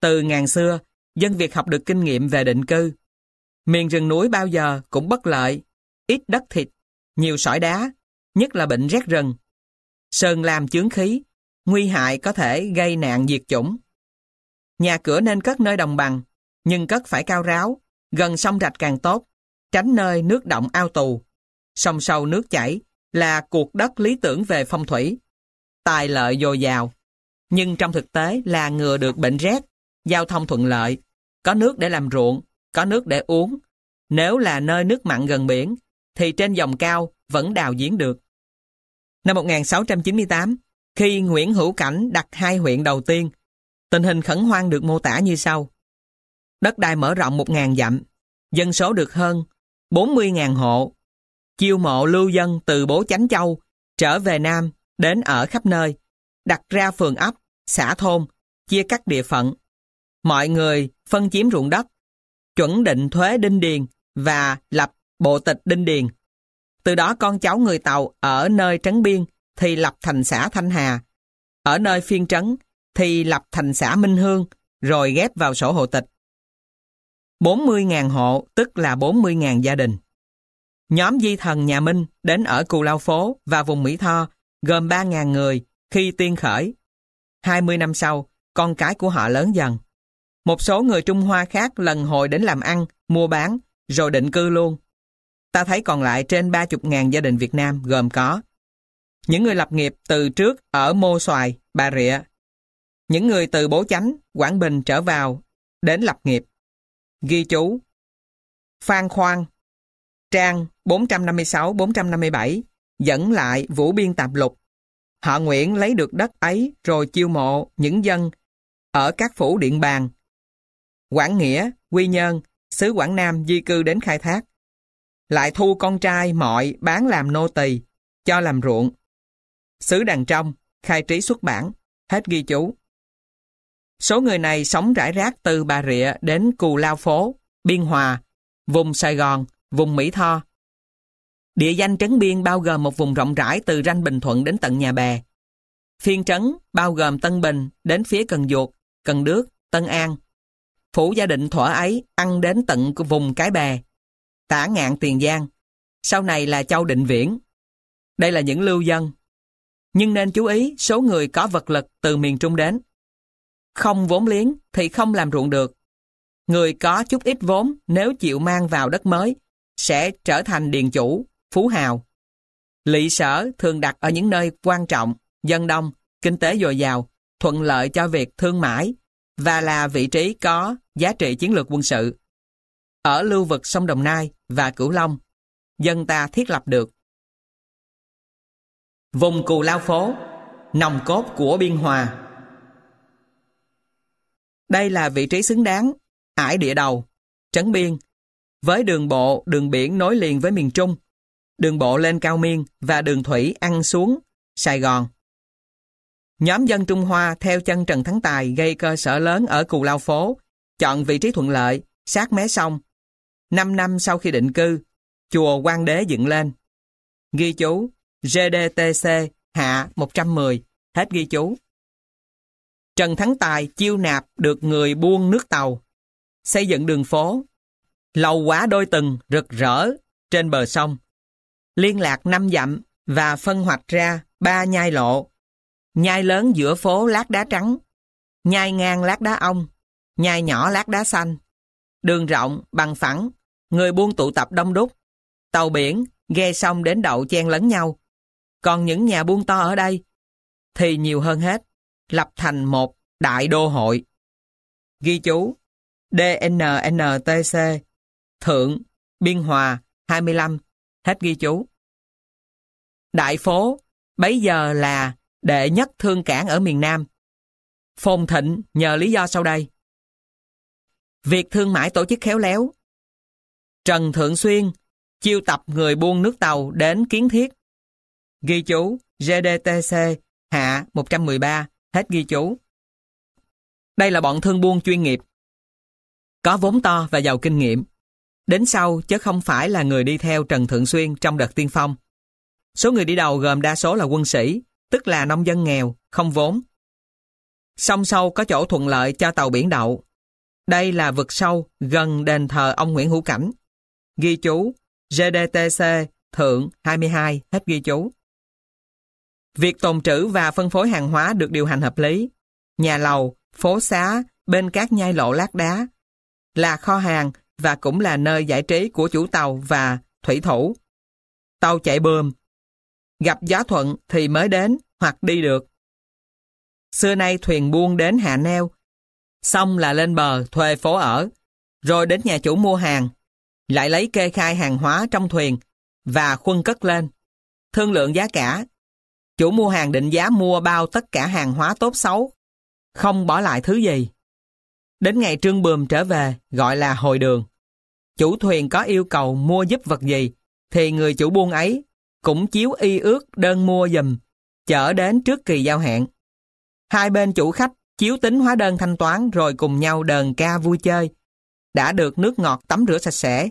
Từ ngàn xưa, dân Việt học được kinh nghiệm về định cư. Miền rừng núi bao giờ cũng bất lợi, ít đất thịt, nhiều sỏi đá, nhất là bệnh rét rừng. Sơn làm chướng khí, nguy hại có thể gây nạn diệt chủng. Nhà cửa nên cất nơi đồng bằng, nhưng cất phải cao ráo, gần sông rạch càng tốt, tránh nơi nước động ao tù. Sông sâu nước chảy là cuộc đất lý tưởng về phong thủy. Tài lợi dồi dào, nhưng trong thực tế là ngừa được bệnh rét, giao thông thuận lợi, có nước để làm ruộng, có nước để uống. Nếu là nơi nước mặn gần biển, thì trên dòng cao vẫn đào giếng được. Năm 1698, khi Nguyễn Hữu Cảnh đặt hai huyện đầu tiên, tình hình khẩn hoang được mô tả như sau. Đất đai mở rộng 1.000 dặm, dân số được hơn 40.000 hộ. Chiêu mộ lưu dân từ Bố Chánh Châu trở về Nam đến ở khắp nơi, đặt ra phường ấp, xã thôn, chia cắt địa phận. Mọi người phân chiếm ruộng đất, chuẩn định thuế đinh điền và lập bộ tịch đinh điền. Từ đó con cháu người Tàu ở nơi trấn biên thì lập thành xã Thanh Hà, ở nơi phiên trấn thì lập thành xã Minh Hương, rồi ghép vào sổ hộ tịch. 40.000 hộ tức là 40.000 gia đình. Nhóm di thần nhà Minh đến ở Cù Lao Phố và vùng Mỹ Tho gồm 3.000 người khi tiên khởi. 20 năm sau, con cái của họ lớn dần. Một số người Trung Hoa khác lần hồi đến làm ăn, mua bán, rồi định cư luôn. Ta thấy còn lại trên 30.000 gia đình Việt Nam gồm có những người lập nghiệp từ trước ở Mô Xoài, Bà Rịa, những người từ Bố Chánh, Quảng Bình trở vào đến lập nghiệp. Ghi chú Phan Khoan Trang 456-457 dẫn lại Vũ Biên Tạp Lục. Họ Nguyễn lấy được đất ấy rồi chiêu mộ những dân ở các phủ điện bàn. Quảng Nghĩa, Quy Nhơn, xứ Quảng Nam di cư đến khai thác. Lại thu con trai mọi bán làm nô tỳ, cho làm ruộng. Xứ Đàn Trong, khai trí xuất bản, hết ghi chú. Số người này sống rải rác từ Bà Rịa đến Cù Lao Phố, Biên Hòa, vùng Sài Gòn, vùng Mỹ Tho. Địa danh Trấn Biên bao gồm một vùng rộng rãi từ ranh Bình Thuận đến tận nhà bè. Phiên trấn bao gồm Tân Bình đến phía Cần Duột, Cần Đước, Tân An. Phủ gia định thuở ấy ăn đến tận vùng Cái Bè, tả ngạn Tiền Giang. Sau này là Châu Định Viễn. Đây là những lưu dân. Nhưng nên chú ý số người có vật lực từ miền Trung đến. Không vốn liếng thì không làm ruộng được. Người có chút ít vốn nếu chịu mang vào đất mới sẽ trở thành điền chủ, phú hào. Lỵ sở thường đặt ở những nơi quan trọng, dân đông, kinh tế dồi dào, thuận lợi cho việc thương mại và là vị trí có giá trị chiến lược quân sự. Ở lưu vực sông Đồng Nai và Cửu Long, dân ta thiết lập được. Vùng Cù Lao Phố, nòng cốt của Biên Hòa. Đây là vị trí xứng đáng, ải địa đầu, trấn biên, với đường bộ, đường biển nối liền với miền Trung, đường bộ lên Cao Miên và đường thủy ăn xuống Sài Gòn. Nhóm dân Trung Hoa theo chân Trần Thắng Tài gây cơ sở lớn ở Cù Lao Phố, chọn vị trí thuận lợi, sát mé sông. Năm năm sau khi định cư, chùa Quan Đế dựng lên. Ghi chú GDTC hạ 110, hết ghi chú. Trần Thắng Tài chiêu nạp được người buôn nước tàu, xây dựng đường phố, lầu quá đôi tầng rực rỡ trên bờ sông, liên lạc năm dặm và phân hoạch ra ba nhai lộ. Nhai lớn giữa phố lát đá trắng, nhai ngang lát đá ong, nhai nhỏ lát đá xanh. Đường rộng, bằng phẳng, người buôn tụ tập đông đúc. Tàu biển, ghe sông đến đậu chen lấn nhau. Còn những nhà buôn to ở đây, thì nhiều hơn hết, lập thành một đại đô hội. Ghi chú DNNTC Thượng Biên Hòa 25 Hết ghi chú Đại phố bấy giờ là đệ nhất thương cảng ở miền Nam. Phồn thịnh nhờ lý do sau đây. Việc thương mại tổ chức khéo léo. Trần Thượng Xuyên chiêu tập người buôn nước tàu đến kiến thiết. Ghi chú GDTC hạ 113 hết ghi chú. Đây là bọn thương buôn chuyên nghiệp. Có vốn to và giàu kinh nghiệm. Đến sau chứ không phải là người đi theo Trần Thượng Xuyên trong đợt tiên phong. Số người đi đầu gồm đa số là quân sĩ, tức là nông dân nghèo, không vốn. Sông sâu có chỗ thuận lợi cho tàu biển đậu. Đây là vực sâu gần đền thờ ông Nguyễn Hữu Cảnh. Ghi chú GDTC Thượng 22 hết ghi chú. Việc tồn trữ và phân phối hàng hóa được điều hành hợp lý. Nhà lầu, phố xá, bên các nhai lộ lát đá là kho hàng và cũng là nơi giải trí của chủ tàu và thủy thủ. Tàu chạy bơm, gặp gió thuận thì mới đến hoặc đi được. Xưa nay thuyền buôn đến hạ neo, xong là lên bờ thuê phố ở, rồi đến nhà chủ mua hàng, lại lấy kê khai hàng hóa trong thuyền và khuân cất lên. Thương lượng giá cả, chủ mua hàng định giá mua bao tất cả hàng hóa tốt xấu, không bỏ lại thứ gì. Đến ngày trương bườm trở về, gọi là hồi đường. Chủ thuyền có yêu cầu mua giúp vật gì, thì người chủ buôn ấy cũng chiếu y ước đơn mua dùm, chở đến trước kỳ giao hẹn. Hai bên chủ khách chiếu tính hóa đơn thanh toán rồi cùng nhau đờn ca vui chơi. Đã được nước ngọt tắm rửa sạch sẽ,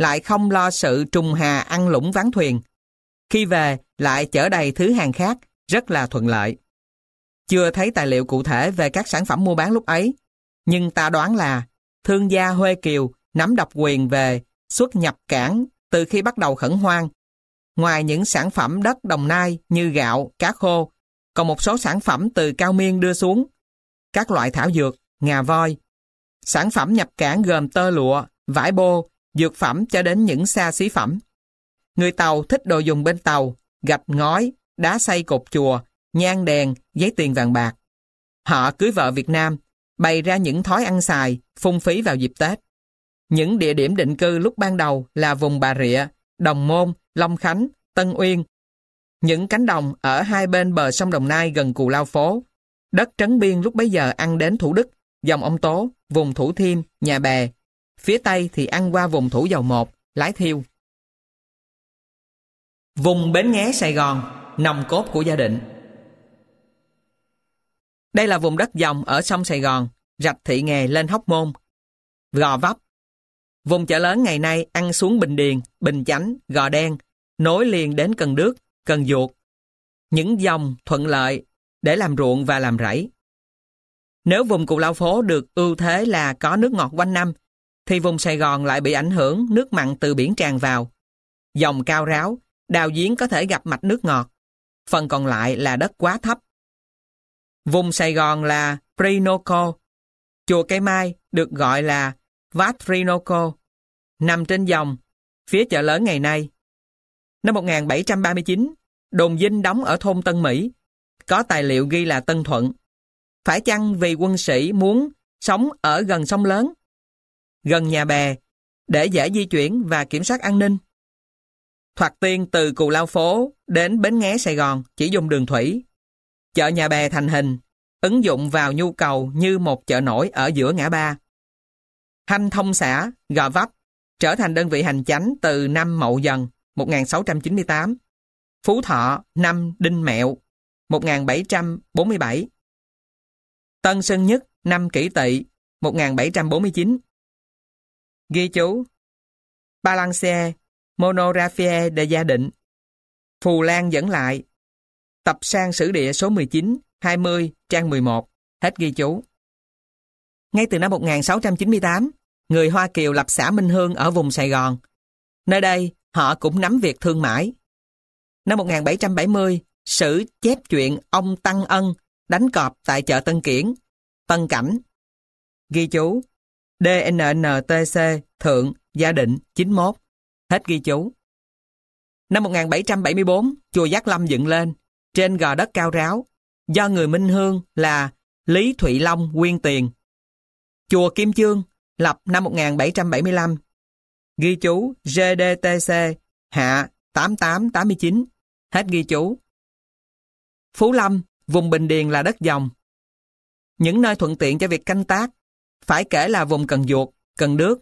lại không lo sự trùng hà ăn lũng ván thuyền. Khi về, lại chở đầy thứ hàng khác, rất là thuận lợi. Chưa thấy tài liệu cụ thể về các sản phẩm mua bán lúc ấy, nhưng ta đoán là thương gia Huê Kiều nắm độc quyền về xuất nhập cảng từ khi bắt đầu khẩn hoang Ngoài những sản phẩm đất Đồng Nai như gạo, cá khô, còn một số sản phẩm từ Cao Miên đưa xuống. Các loại thảo dược, ngà voi. Sản phẩm nhập cảng gồm tơ lụa, vải bô, dược phẩm cho đến những xa xí phẩm. Người Tàu thích đồ dùng bên tàu, gạch ngói, đá xây cột chùa, nhang đèn, giấy tiền vàng bạc. Họ cưới vợ Việt Nam, bày ra những thói ăn xài, phung phí vào dịp Tết. Những địa điểm định cư lúc ban đầu là vùng Bà Rịa, Đồng Môn, Long Khánh, Tân Uyên. Những cánh đồng ở hai bên bờ sông Đồng Nai gần Cù Lao Phố. Đất trấn biên lúc bấy giờ ăn đến Thủ Đức, dòng ông Tố, vùng Thủ Thiêm, Nhà Bè. Phía Tây thì ăn qua vùng Thủ Dầu Một, Lái Thiêu. Vùng Bến Nghé Sài Gòn, nòng cốt của gia đình. Đây là vùng đất dòng ở sông Sài Gòn, rạch thị nghề lên Hóc Môn, Gò Vấp, Vùng chợ lớn ngày nay ăn xuống Bình Điền, Bình Chánh, Gò Đen, nối liền đến Cần Đước, Cần Duột. Những dòng thuận lợi để làm ruộng và làm rẫy. Nếu vùng Cù Lao Phố được ưu thế là có nước ngọt quanh năm, thì vùng Sài Gòn lại bị ảnh hưởng nước mặn từ biển tràn vào. Dòng cao ráo, đào giếng có thể gặp mạch nước ngọt. phần còn lại là đất quá thấp. Vùng Sài Gòn là Prinoco, chùa Cây Mai được gọi là Vatrinoco, nằm trên dòng, phía chợ lớn ngày nay. Năm 1739, đồn dinh đóng ở thôn Tân Mỹ, có tài liệu ghi là Tân Thuận. Phải chăng vì quân sĩ muốn sống ở gần sông lớn, gần nhà bè, để dễ di chuyển và kiểm soát an ninh? Thoạt tiên từ Cù Lao Phố đến Bến Nghé Sài Gòn chỉ dùng đường thủy. Chợ nhà bè thành hình, ứng dụng vào nhu cầu như một chợ nổi ở giữa ngã ba. Hanh thông xã, Gò Vấp, trở thành đơn vị hành chánh từ năm Mậu Dần 1698, Phú Thọ năm Đinh Mẹo 1747, Tân Sơn Nhất năm Kỷ Tỵ 1749. Ghi chú Balance Monographie de gia định Phù Lan dẫn lại Tập sang sử địa số 19, 20, trang 11 Hết ghi chú Ngay từ năm 1698 người Hoa Kiều lập xã Minh Hương ở vùng Sài Gòn. Nơi đây, họ cũng nắm việc thương mại. Năm 1770, sử chép chuyện ông Tăng Ân đánh cọp tại chợ Tân Kiển, Tân Cảnh. Ghi chú DNNTC Thượng Gia Định 91 Hết ghi chú. Năm 1774, chùa Giác Lâm dựng lên, trên gò đất cao ráo, do người Minh Hương là Lý Thụy Long quyên tiền. Chùa Kim Chương lập năm 1775. Ghi chú GDTC hạ 8889. Hết ghi chú. Phú Lâm, vùng Bình Điền là đất dòng. Những nơi thuận tiện cho việc canh tác, phải kể là vùng Cần Duột, Cần Đước.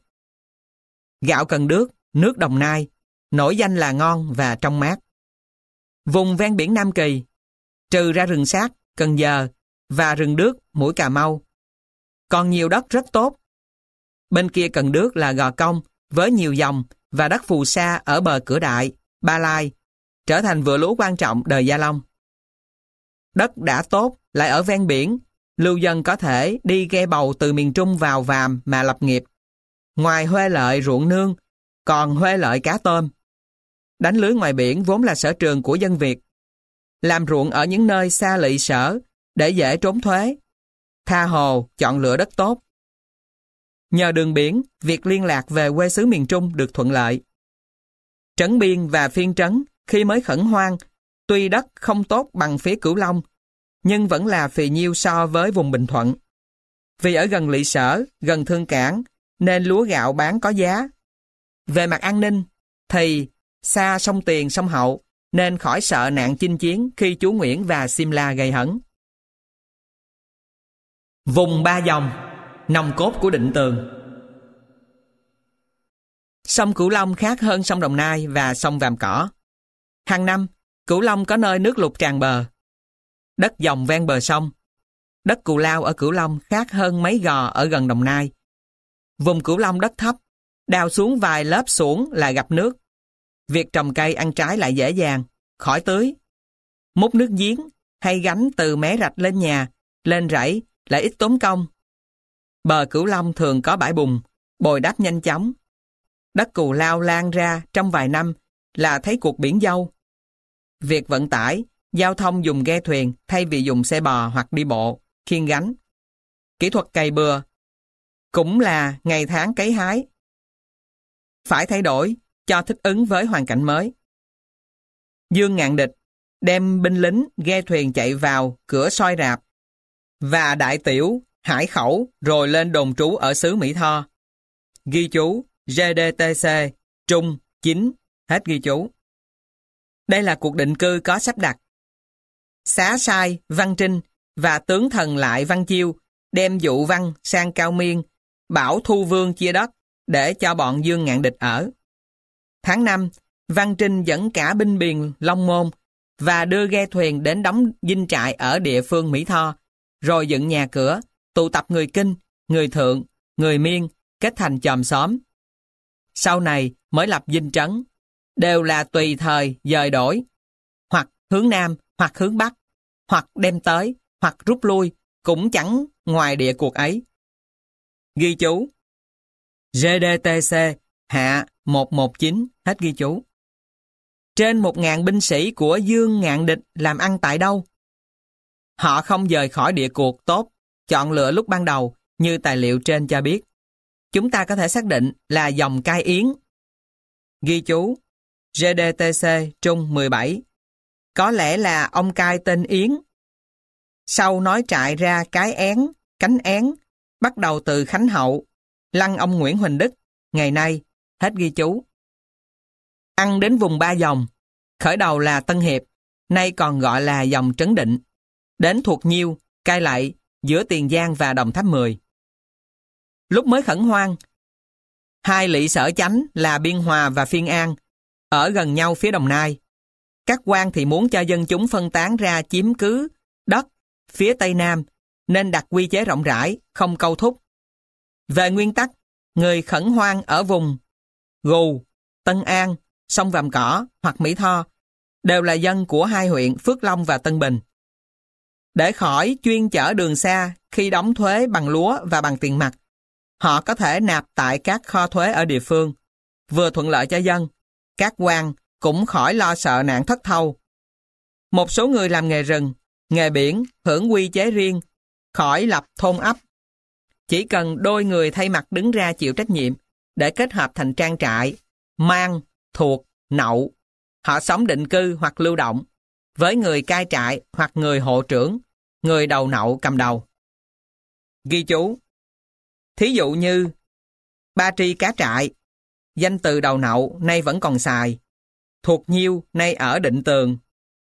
Gạo Cần Đước, nước Đồng Nai, nổi danh là ngon và trong mát. Vùng ven biển Nam Kỳ, trừ ra rừng sát, Cần Giờ và rừng Đước, mũi Cà Mau. Còn nhiều đất rất tốt Bên kia cần đước là Gò Công với nhiều dòng và đất phù sa ở bờ cửa đại, Ba Lai, trở thành vựa lúa quan trọng đời Gia Long. Đất đã tốt, lại ở ven biển, lưu dân có thể đi ghe bầu từ miền Trung vào Vàm mà lập nghiệp. Ngoài huê lợi ruộng nương, còn huê lợi cá tôm. Đánh lưới ngoài biển vốn là sở trường của dân Việt. Làm ruộng ở những nơi xa lỵ sở để dễ trốn thuế. Tha hồ, chọn lựa đất tốt. Nhờ đường biển, việc liên lạc về quê xứ miền Trung được thuận lợi. Trấn Biên và Phiên Trấn khi mới khẩn hoang, tuy đất không tốt bằng phía Cửu Long, nhưng vẫn là phì nhiêu so với vùng Bình Thuận. Vì ở gần lỵ sở, gần thương cảng, nên lúa gạo bán có giá. Về mặt an ninh, thì xa sông Tiền sông Hậu, nên khỏi sợ nạn chinh chiến khi chú Nguyễn và Simla gây hấn. Vùng Ba Dòng nòng cốt của định tường. Sông Cửu Long khác hơn sông Đồng Nai và sông Vàm Cỏ. Hàng năm, Cửu Long có nơi nước lụt tràn bờ. Đất dòng ven bờ sông. Đất Cù Lao ở Cửu Long khác hơn mấy gò ở gần Đồng Nai. Vùng Cửu Long đất thấp, đào xuống vài lớp xuống là gặp nước. Việc trồng cây ăn trái lại dễ dàng, khỏi tưới. Múc nước giếng hay gánh từ mé rạch lên nhà, lên rẫy lại ít tốn công Bờ Cửu Long thường có bãi bùn, bồi đắp nhanh chóng. Đất cù lao lan ra trong vài năm là thấy cuộc biển dâu. Việc vận tải, giao thông dùng ghe thuyền thay vì dùng xe bò hoặc đi bộ, khiên gánh. Kỹ thuật cày bừa cũng là ngày tháng cấy hái. Phải thay đổi cho thích ứng với hoàn cảnh mới. Dương ngạn địch đem binh lính ghe thuyền chạy vào cửa soi rạp và đại tiểu Hải khẩu rồi lên đồn trú ở xứ Mỹ Tho. Ghi chú GDTC Trung 9 hết ghi chú. Đây là cuộc định cư có sắp đặt. Xá sai Văn Trinh và tướng thần lại Văn Chiêu đem dụ văn sang Cao Miên bảo Thu Vương chia đất để cho bọn Dương Ngạn Địch ở. Tháng 5, Văn Trinh dẫn cả binh biền Long Môn và đưa ghe thuyền đến đóng dinh trại ở địa phương Mỹ Tho, rồi dựng nhà cửa, tụ tập người Kinh, người Thượng, người Miên, kết thành chòm xóm. Sau này mới lập dinh trấn, đều là tùy thời dời đổi, hoặc hướng Nam, hoặc hướng Bắc, hoặc đem tới, hoặc rút lui, cũng chẳng ngoài địa cuộc ấy. Ghi chú GDTC hạ 119 hết ghi chú. trên một ngàn binh sĩ của Dương Ngạn Địch làm ăn tại đâu? Họ không rời khỏi địa cuộc tốt, chọn lựa lúc ban đầu như tài liệu trên cho biết. Chúng ta có thể xác định là dòng cai yến. Ghi chú, GDTC Trung 17. Có lẽ là ông cai tên Yến. Sau nói trại ra cái én, cánh én, bắt đầu từ Khánh Hậu, lăng ông Nguyễn Huỳnh Đức, ngày nay, hết ghi chú. Ăn đến vùng Ba Dòng, khởi đầu là Tân Hiệp, nay còn gọi là dòng Trấn Định, đến thuộc Nhiêu, cai lại, giữa Tiền Giang và Đồng Tháp 10. Lúc mới khẩn hoang, hai lỵ sở chánh là Biên Hòa và Phiên An, ở gần nhau phía Đồng Nai. Các quan thì muốn cho dân chúng phân tán ra chiếm cứ đất phía Tây Nam, nên đặt quy chế rộng rãi, không câu thúc. Về nguyên tắc, người khẩn hoang ở vùng Gù, Tân An, sông Vàm Cỏ hoặc Mỹ Tho đều là dân của hai huyện Phước Long và Tân Bình. Để khỏi chuyên chở đường xa khi đóng thuế bằng lúa và bằng tiền mặt, họ có thể nạp tại các kho thuế ở địa phương, vừa thuận lợi cho dân, các quan cũng khỏi lo sợ nạn thất thâu. Một số người làm nghề rừng, nghề biển, hưởng quy chế riêng, khỏi lập thôn ấp. Chỉ cần đôi người thay mặt đứng ra chịu trách nhiệm để kết hợp thành trang trại, mang, thuộc, nậu. Họ sống định cư hoặc lưu động với người cai trại hoặc người hộ trưởng, người đầu nậu cầm đầu. Ghi chú Thí dụ như Ba tri cá trại Danh từ đầu nậu nay vẫn còn xài. Thuộc nhiêu nay ở định tường.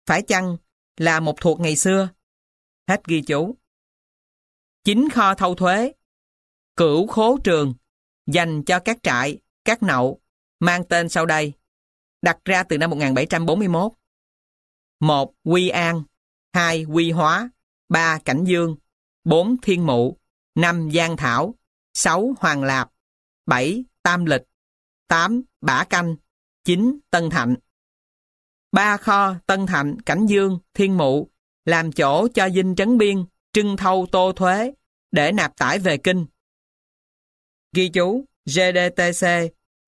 Phải chăng là một thuộc ngày xưa? Hết ghi chú. Chính kho thâu thuế. Cửu khố trường dành cho các trại, các nậu mang tên sau đây. Đặt ra từ năm 1741. 1. Quy An 2. Quy Hóa 3. Cảnh Dương 4. Thiên Mụ 5. Giang Thảo 6. Hoàng Lạp 7. Tam Lịch 8. Bả Canh 9. Tân Thạnh Ba kho Tân Thạnh, Cảnh Dương, Thiên Mụ làm chỗ cho dinh trấn biên, trưng thâu tô thuế để nạp tải về kinh. Ghi chú GDTC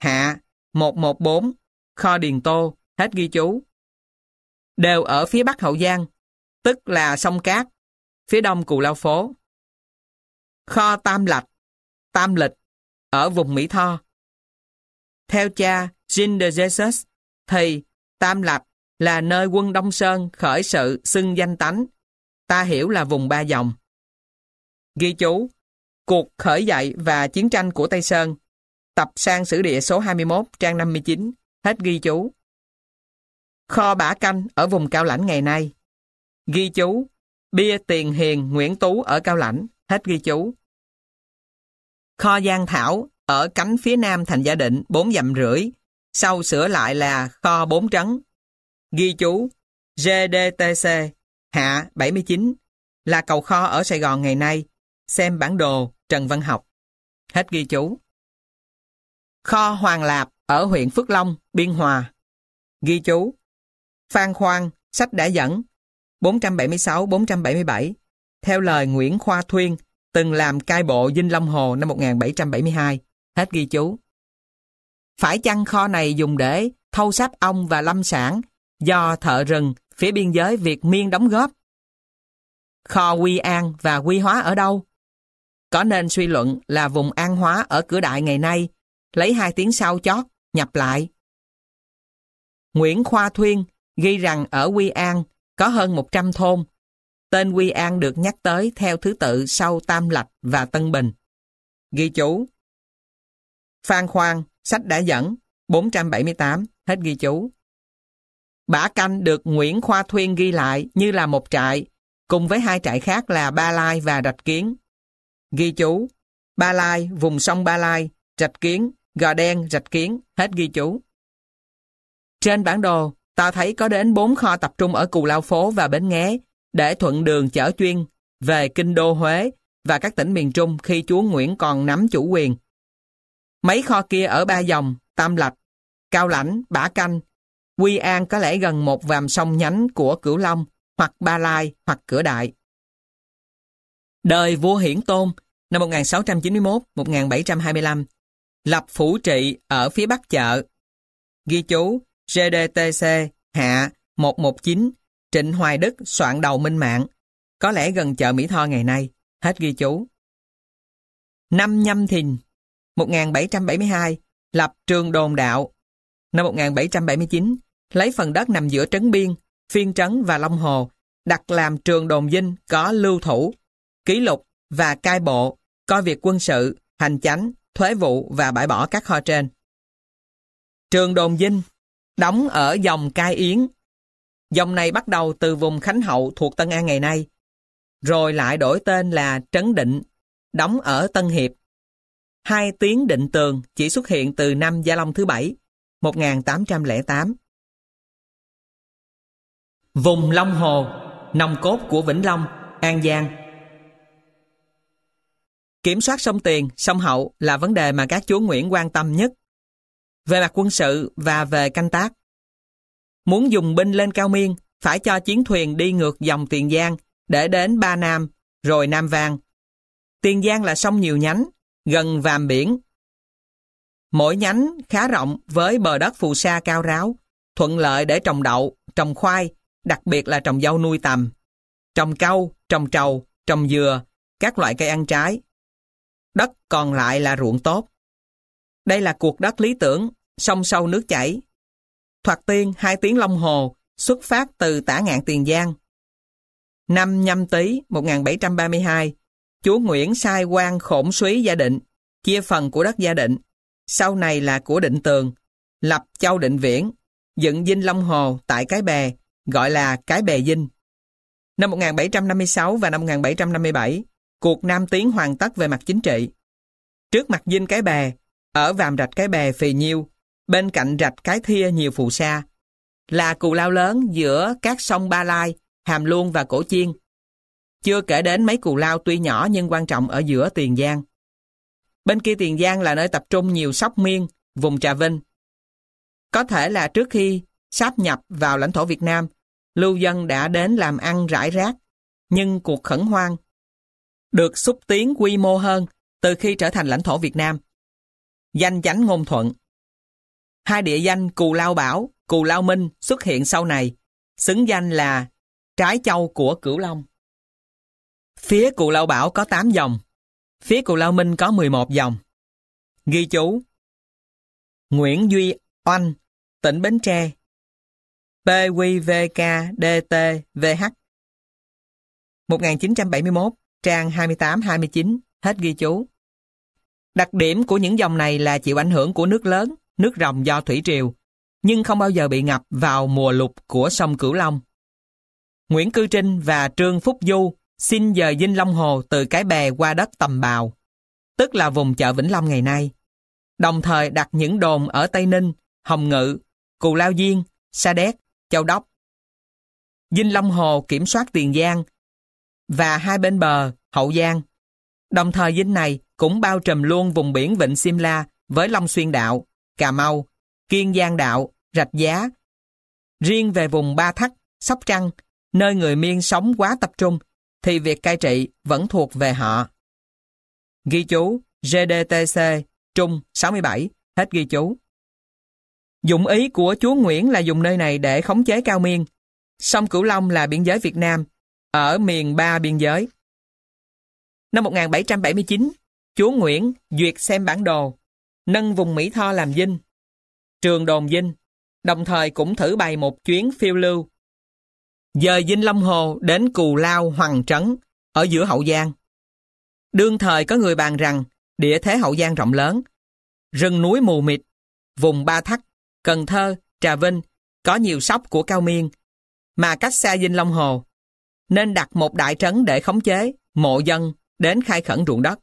hạ 114 kho Điền Tô hết ghi chú. Đều ở phía bắc Hậu Giang, tức là sông Cát, phía đông Cù Lao Phố. Kho Tam Lạch, Tam Lịch ở vùng Mỹ Tho. Theo cha Jean de Jesus, thì Tam Lập là nơi quân Đông Sơn khởi sự xưng danh tánh. Ta hiểu là vùng ba dòng. Ghi chú, cuộc khởi dậy và chiến tranh của Tây Sơn, tập sang sử địa số 21, trang 59, hết ghi chú. Kho bả canh ở vùng Cao Lãnh ngày nay. Ghi chú, bia tiền hiền Nguyễn Tú ở Cao Lãnh, hết ghi chú. Kho Giang Thảo ở cánh phía nam thành gia định 4 dặm rưỡi, sau sửa lại là kho 4 trấn. Ghi chú, GDTC, hạ 79, là cầu kho ở Sài Gòn ngày nay. Xem bản đồ Trần Văn Học. Hết ghi chú. Kho Hoàng Lạp ở huyện Phước Long, Biên Hòa. Ghi chú. Phan Khoan, sách đã dẫn 476-477 theo lời Nguyễn Khoa Thuyên từng làm cai bộ Vinh Long Hồ năm 1772. Hết ghi chú. Phải chăng kho này dùng để thâu sáp ong và lâm sản do thợ rừng phía biên giới Việt Miên đóng góp? Kho Quy An và Quy Hóa ở đâu? Có nên suy luận là vùng An Hóa ở cửa đại ngày nay, lấy hai tiếng sau chót, nhập lại. Nguyễn Khoa Thuyên ghi rằng ở Quy An có hơn 100 thôn. Tên Quy An được nhắc tới theo thứ tự sau Tam Lạch và Tân Bình. Ghi chú Phan Khoan, sách đã dẫn, 478, hết ghi chú. Bả canh được Nguyễn Khoa Thuyên ghi lại như là một trại, cùng với hai trại khác là Ba Lai và Rạch Kiến. Ghi chú, Ba Lai, vùng sông Ba Lai, Rạch Kiến, Gò Đen, Rạch Kiến, hết ghi chú. Trên bản đồ, ta thấy có đến 4 kho tập trung ở Cù Lao Phố và Bến Nghé để thuận đường chở chuyên về Kinh Đô Huế và các tỉnh miền Trung khi chúa Nguyễn còn nắm chủ quyền. Mấy kho kia ở Ba Dòng, Tam Lạch, Cao Lãnh, Bả Canh, Quy An có lẽ gần một vàm sông nhánh của Cửu Long, hoặc Ba Lai, hoặc Cửa Đại. Đời vua Hiển Tôn năm 1691-1725 lập phủ trị ở phía bắc chợ. Ghi chú GDTC hạ 119 Trịnh Hoài Đức soạn đầu minh mạng có lẽ gần chợ Mỹ Tho ngày nay. Hết ghi chú. Năm Nhâm Thìn 1772 lập trường đồn đạo. Năm 1779 lấy phần đất nằm giữa Trấn Biên, Phiên Trấn và Long Hồ đặt làm trường đồn dinh có lưu thủ, ký lục và cai bộ, coi việc quân sự, hành chánh, thuế vụ và bãi bỏ các kho trên. Trường đồn dinh đóng ở dòng Cai Yến. Dòng này bắt đầu từ vùng Khánh Hậu thuộc Tân An ngày nay, rồi lại đổi tên là Trấn Định, đóng ở Tân Hiệp. Hai tiếng định tường chỉ xuất hiện từ năm Gia Long thứ bảy, 1808. Vùng Long Hồ, nòng cốt của Vĩnh Long, An Giang. Kiểm soát sông Tiền, sông Hậu là vấn đề mà các chúa Nguyễn quan tâm nhất. Về mặt quân sự và về canh tác. Muốn dùng binh lên Cao Miên, phải cho chiến thuyền đi ngược dòng Tiền Giang để đến Ba Nam, rồi Nam Vang. Tiền Giang là sông nhiều nhánh, gần vàm biển. Mỗi nhánh khá rộng với bờ đất phù sa cao ráo, thuận lợi để trồng đậu, trồng khoai, đặc biệt là trồng dâu nuôi tầm, trồng cau, trồng trầu, trồng dừa, các loại cây ăn trái. Đất còn lại là ruộng tốt. Đây là cuộc đất lý tưởng, sông sâu nước chảy. Thoạt tiên hai tiếng Long Hồ xuất phát từ tả ngạn Tiền Giang. Năm nhâm tý 1732, chúa Nguyễn sai quan khổn suý gia định, chia phần của đất gia định, sau này là của định tường, lập châu định viễn, dựng dinh Long Hồ tại Cái Bè, gọi là Cái Bè Dinh. Năm 1756 và năm 1757, cuộc Nam Tiến hoàn tất về mặt chính trị. Trước mặt dinh Cái Bè, ở vàm rạch Cái Bè phì nhiêu, bên cạnh rạch Cái Thia nhiều phù sa, là cù lao lớn giữa các sông Ba Lai, Hàm Luông và Cổ Chiên. Chưa kể đến mấy cù lao tuy nhỏ nhưng quan trọng ở giữa Tiền Giang. Bên kia Tiền Giang là nơi tập trung nhiều sóc miên, vùng Trà Vinh. Có thể là trước khi sáp nhập vào lãnh thổ Việt Nam, lưu dân đã đến làm ăn rải rác, nhưng cuộc khẩn hoang được xúc tiến quy mô hơn từ khi trở thành lãnh thổ Việt Nam. Danh chánh ngôn thuận Hai địa danh Cù Lao Bảo, Cù Lao Minh xuất hiện sau này, xứng danh là trái châu của Cửu Long. Phía cụ Lao Bảo có 8 dòng, phía cụ Lao Minh có 11 dòng. Ghi chú Nguyễn Duy Oanh, tỉnh Bến Tre PQVKDTVH 1971, trang 28-29, hết ghi chú. Đặc điểm của những dòng này là chịu ảnh hưởng của nước lớn, nước ròng do thủy triều, nhưng không bao giờ bị ngập vào mùa lục của sông Cửu Long. Nguyễn Cư Trinh và Trương Phúc Du xin dời Vinh Long Hồ từ cái bè qua đất Tầm Bào, tức là vùng chợ Vĩnh Long ngày nay. Đồng thời đặt những đồn ở Tây Ninh, Hồng Ngự, Cù Lao Diên, Sa Đéc, Châu Đốc. Vinh Long Hồ kiểm soát Tiền Giang và hai bên bờ, Hậu Giang. Đồng thời Vinh này cũng bao trùm luôn vùng biển Vịnh Simla với Long Xuyên Đạo, Cà Mau, Kiên Giang Đạo, Rạch Giá. Riêng về vùng Ba Thắt, Sóc Trăng, nơi người Miên sống quá tập trung, thì việc cai trị vẫn thuộc về họ. Ghi chú GDTC Trung 67, hết ghi chú. Dụng ý của chúa Nguyễn là dùng nơi này để khống chế Cao Miên. Sông Cửu Long là biên giới Việt Nam, ở miền ba biên giới. Năm 1779, chúa Nguyễn duyệt xem bản đồ, nâng vùng Mỹ Tho làm dinh, trường đồn dinh, đồng thời cũng thử bày một chuyến phiêu lưu. Dời Vinh Long Hồ đến Cù Lao Hoàng Trấn, ở giữa Hậu Giang. Đương thời có người bàn rằng địa thế Hậu Giang rộng lớn, rừng núi mù mịt, vùng Ba Thắt, Cần Thơ, Trà Vinh có nhiều sóc của Cao Miên, mà cách xa Vinh Long Hồ, nên đặt một đại trấn để khống chế, mộ dân đến khai khẩn ruộng đất.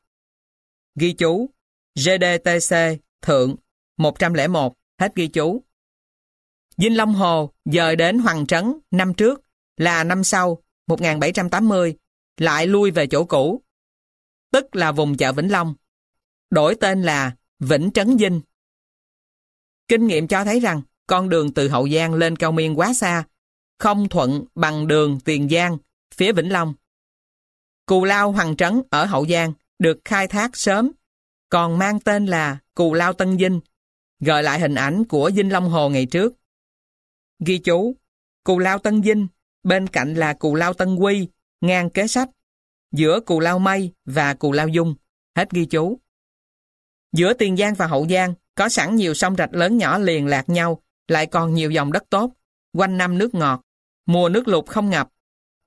Ghi chú GDTC Thượng 101 hết ghi chú. Vinh Long Hồ dời đến Hoàng Trấn năm trước là năm sau 1780 lại lui về chỗ cũ tức là vùng chợ Vĩnh Long đổi tên là Vĩnh Trấn Vinh. Kinh nghiệm cho thấy rằng con đường từ Hậu Giang lên Cao Miên quá xa không thuận bằng đường Tiền Giang phía Vĩnh Long. Cù Lao Hoàng Trấn ở Hậu Giang được khai thác sớm còn mang tên là Cù Lao Tân Vinh gợi lại hình ảnh của Vinh Long Hồ ngày trước. Ghi chú, Cù Lao Tân Vinh bên cạnh là Cù Lao Tân Quy, ngang kế sách, giữa Cù Lao Mây và Cù Lao Dung. Hết ghi chú. Giữa Tiền Giang và Hậu Giang có sẵn nhiều sông rạch lớn nhỏ liền lạc nhau, lại còn nhiều dòng đất tốt, quanh năm nước ngọt, mùa nước lụt không ngập,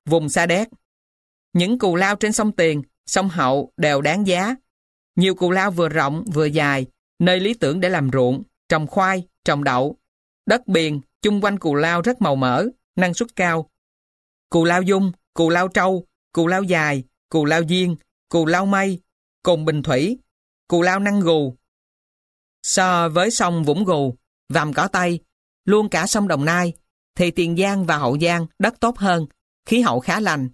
vùng xa đét. Những cù lao trên sông Tiền, sông Hậu đều đáng giá. Nhiều cù lao vừa rộng vừa dài, nơi lý tưởng để làm ruộng, trồng khoai, trồng đậu. Đất biển chung quanh cù lao rất màu mỡ, năng suất cao. Cù lao dung, cù lao trâu, cù lao dài, cù lao diên, cù lao mây, cồn bình thủy, cù lao năng gù. So với sông Vũng Gù, Vàm Cỏ Tây, luôn cả sông Đồng Nai, thì Tiền Giang và Hậu Giang đất tốt hơn, khí hậu khá lành,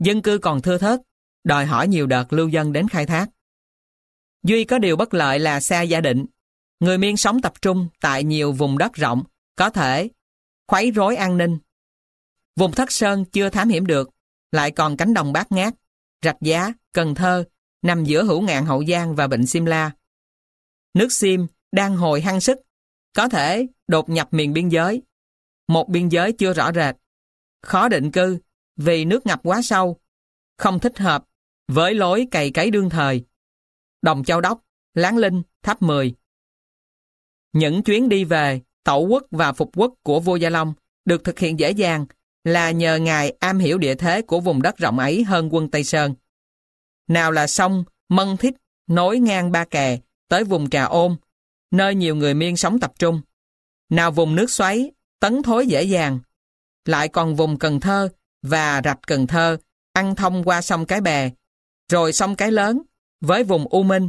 dân cư còn thưa thớt, đòi hỏi nhiều đợt lưu dân đến khai thác. Duy có điều bất lợi là xa gia định. Người Miên sống tập trung tại nhiều vùng đất rộng, có thể khuấy rối an ninh. Vùng Thất Sơn chưa thám hiểm được, lại còn cánh đồng bát ngát, rạch giá, Cần Thơ, nằm giữa hữu ngạn Hậu Giang và Vịnh Simla. Nước Sim đang hồi hăng sức, có thể đột nhập miền biên giới. Một biên giới chưa rõ rệt, khó định cư vì nước ngập quá sâu, không thích hợp với lối cày cấy đương thời. Đồng Châu Đốc, Láng Linh, Tháp 10. Những chuyến đi về, tẩu quốc và phục quốc của vua Gia Long được thực hiện dễ dàng là nhờ ngài am hiểu địa thế của vùng đất rộng ấy hơn quân Tây Sơn. Nào là sông Mân Thích nối ngang Ba Kè tới vùng Trà Ôn, nơi nhiều người miên sống tập trung. Nào vùng nước xoáy, tấn thối dễ dàng. Lại còn vùng Cần Thơ và rạch Cần Thơ ăn thông qua sông Cái Bè, rồi sông Cái Lớn với vùng U Minh,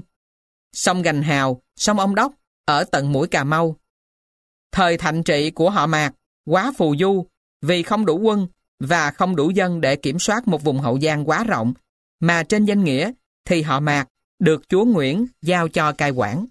sông Gành Hào, sông Ông Đốc ở tận mũi Cà Mau. Thời thạnh trị của họ Mạc quá phù du vì không đủ quân và không đủ dân để kiểm soát một vùng hậu giang quá rộng, mà trên danh nghĩa thì họ Mạc được chúa Nguyễn giao cho cai quản.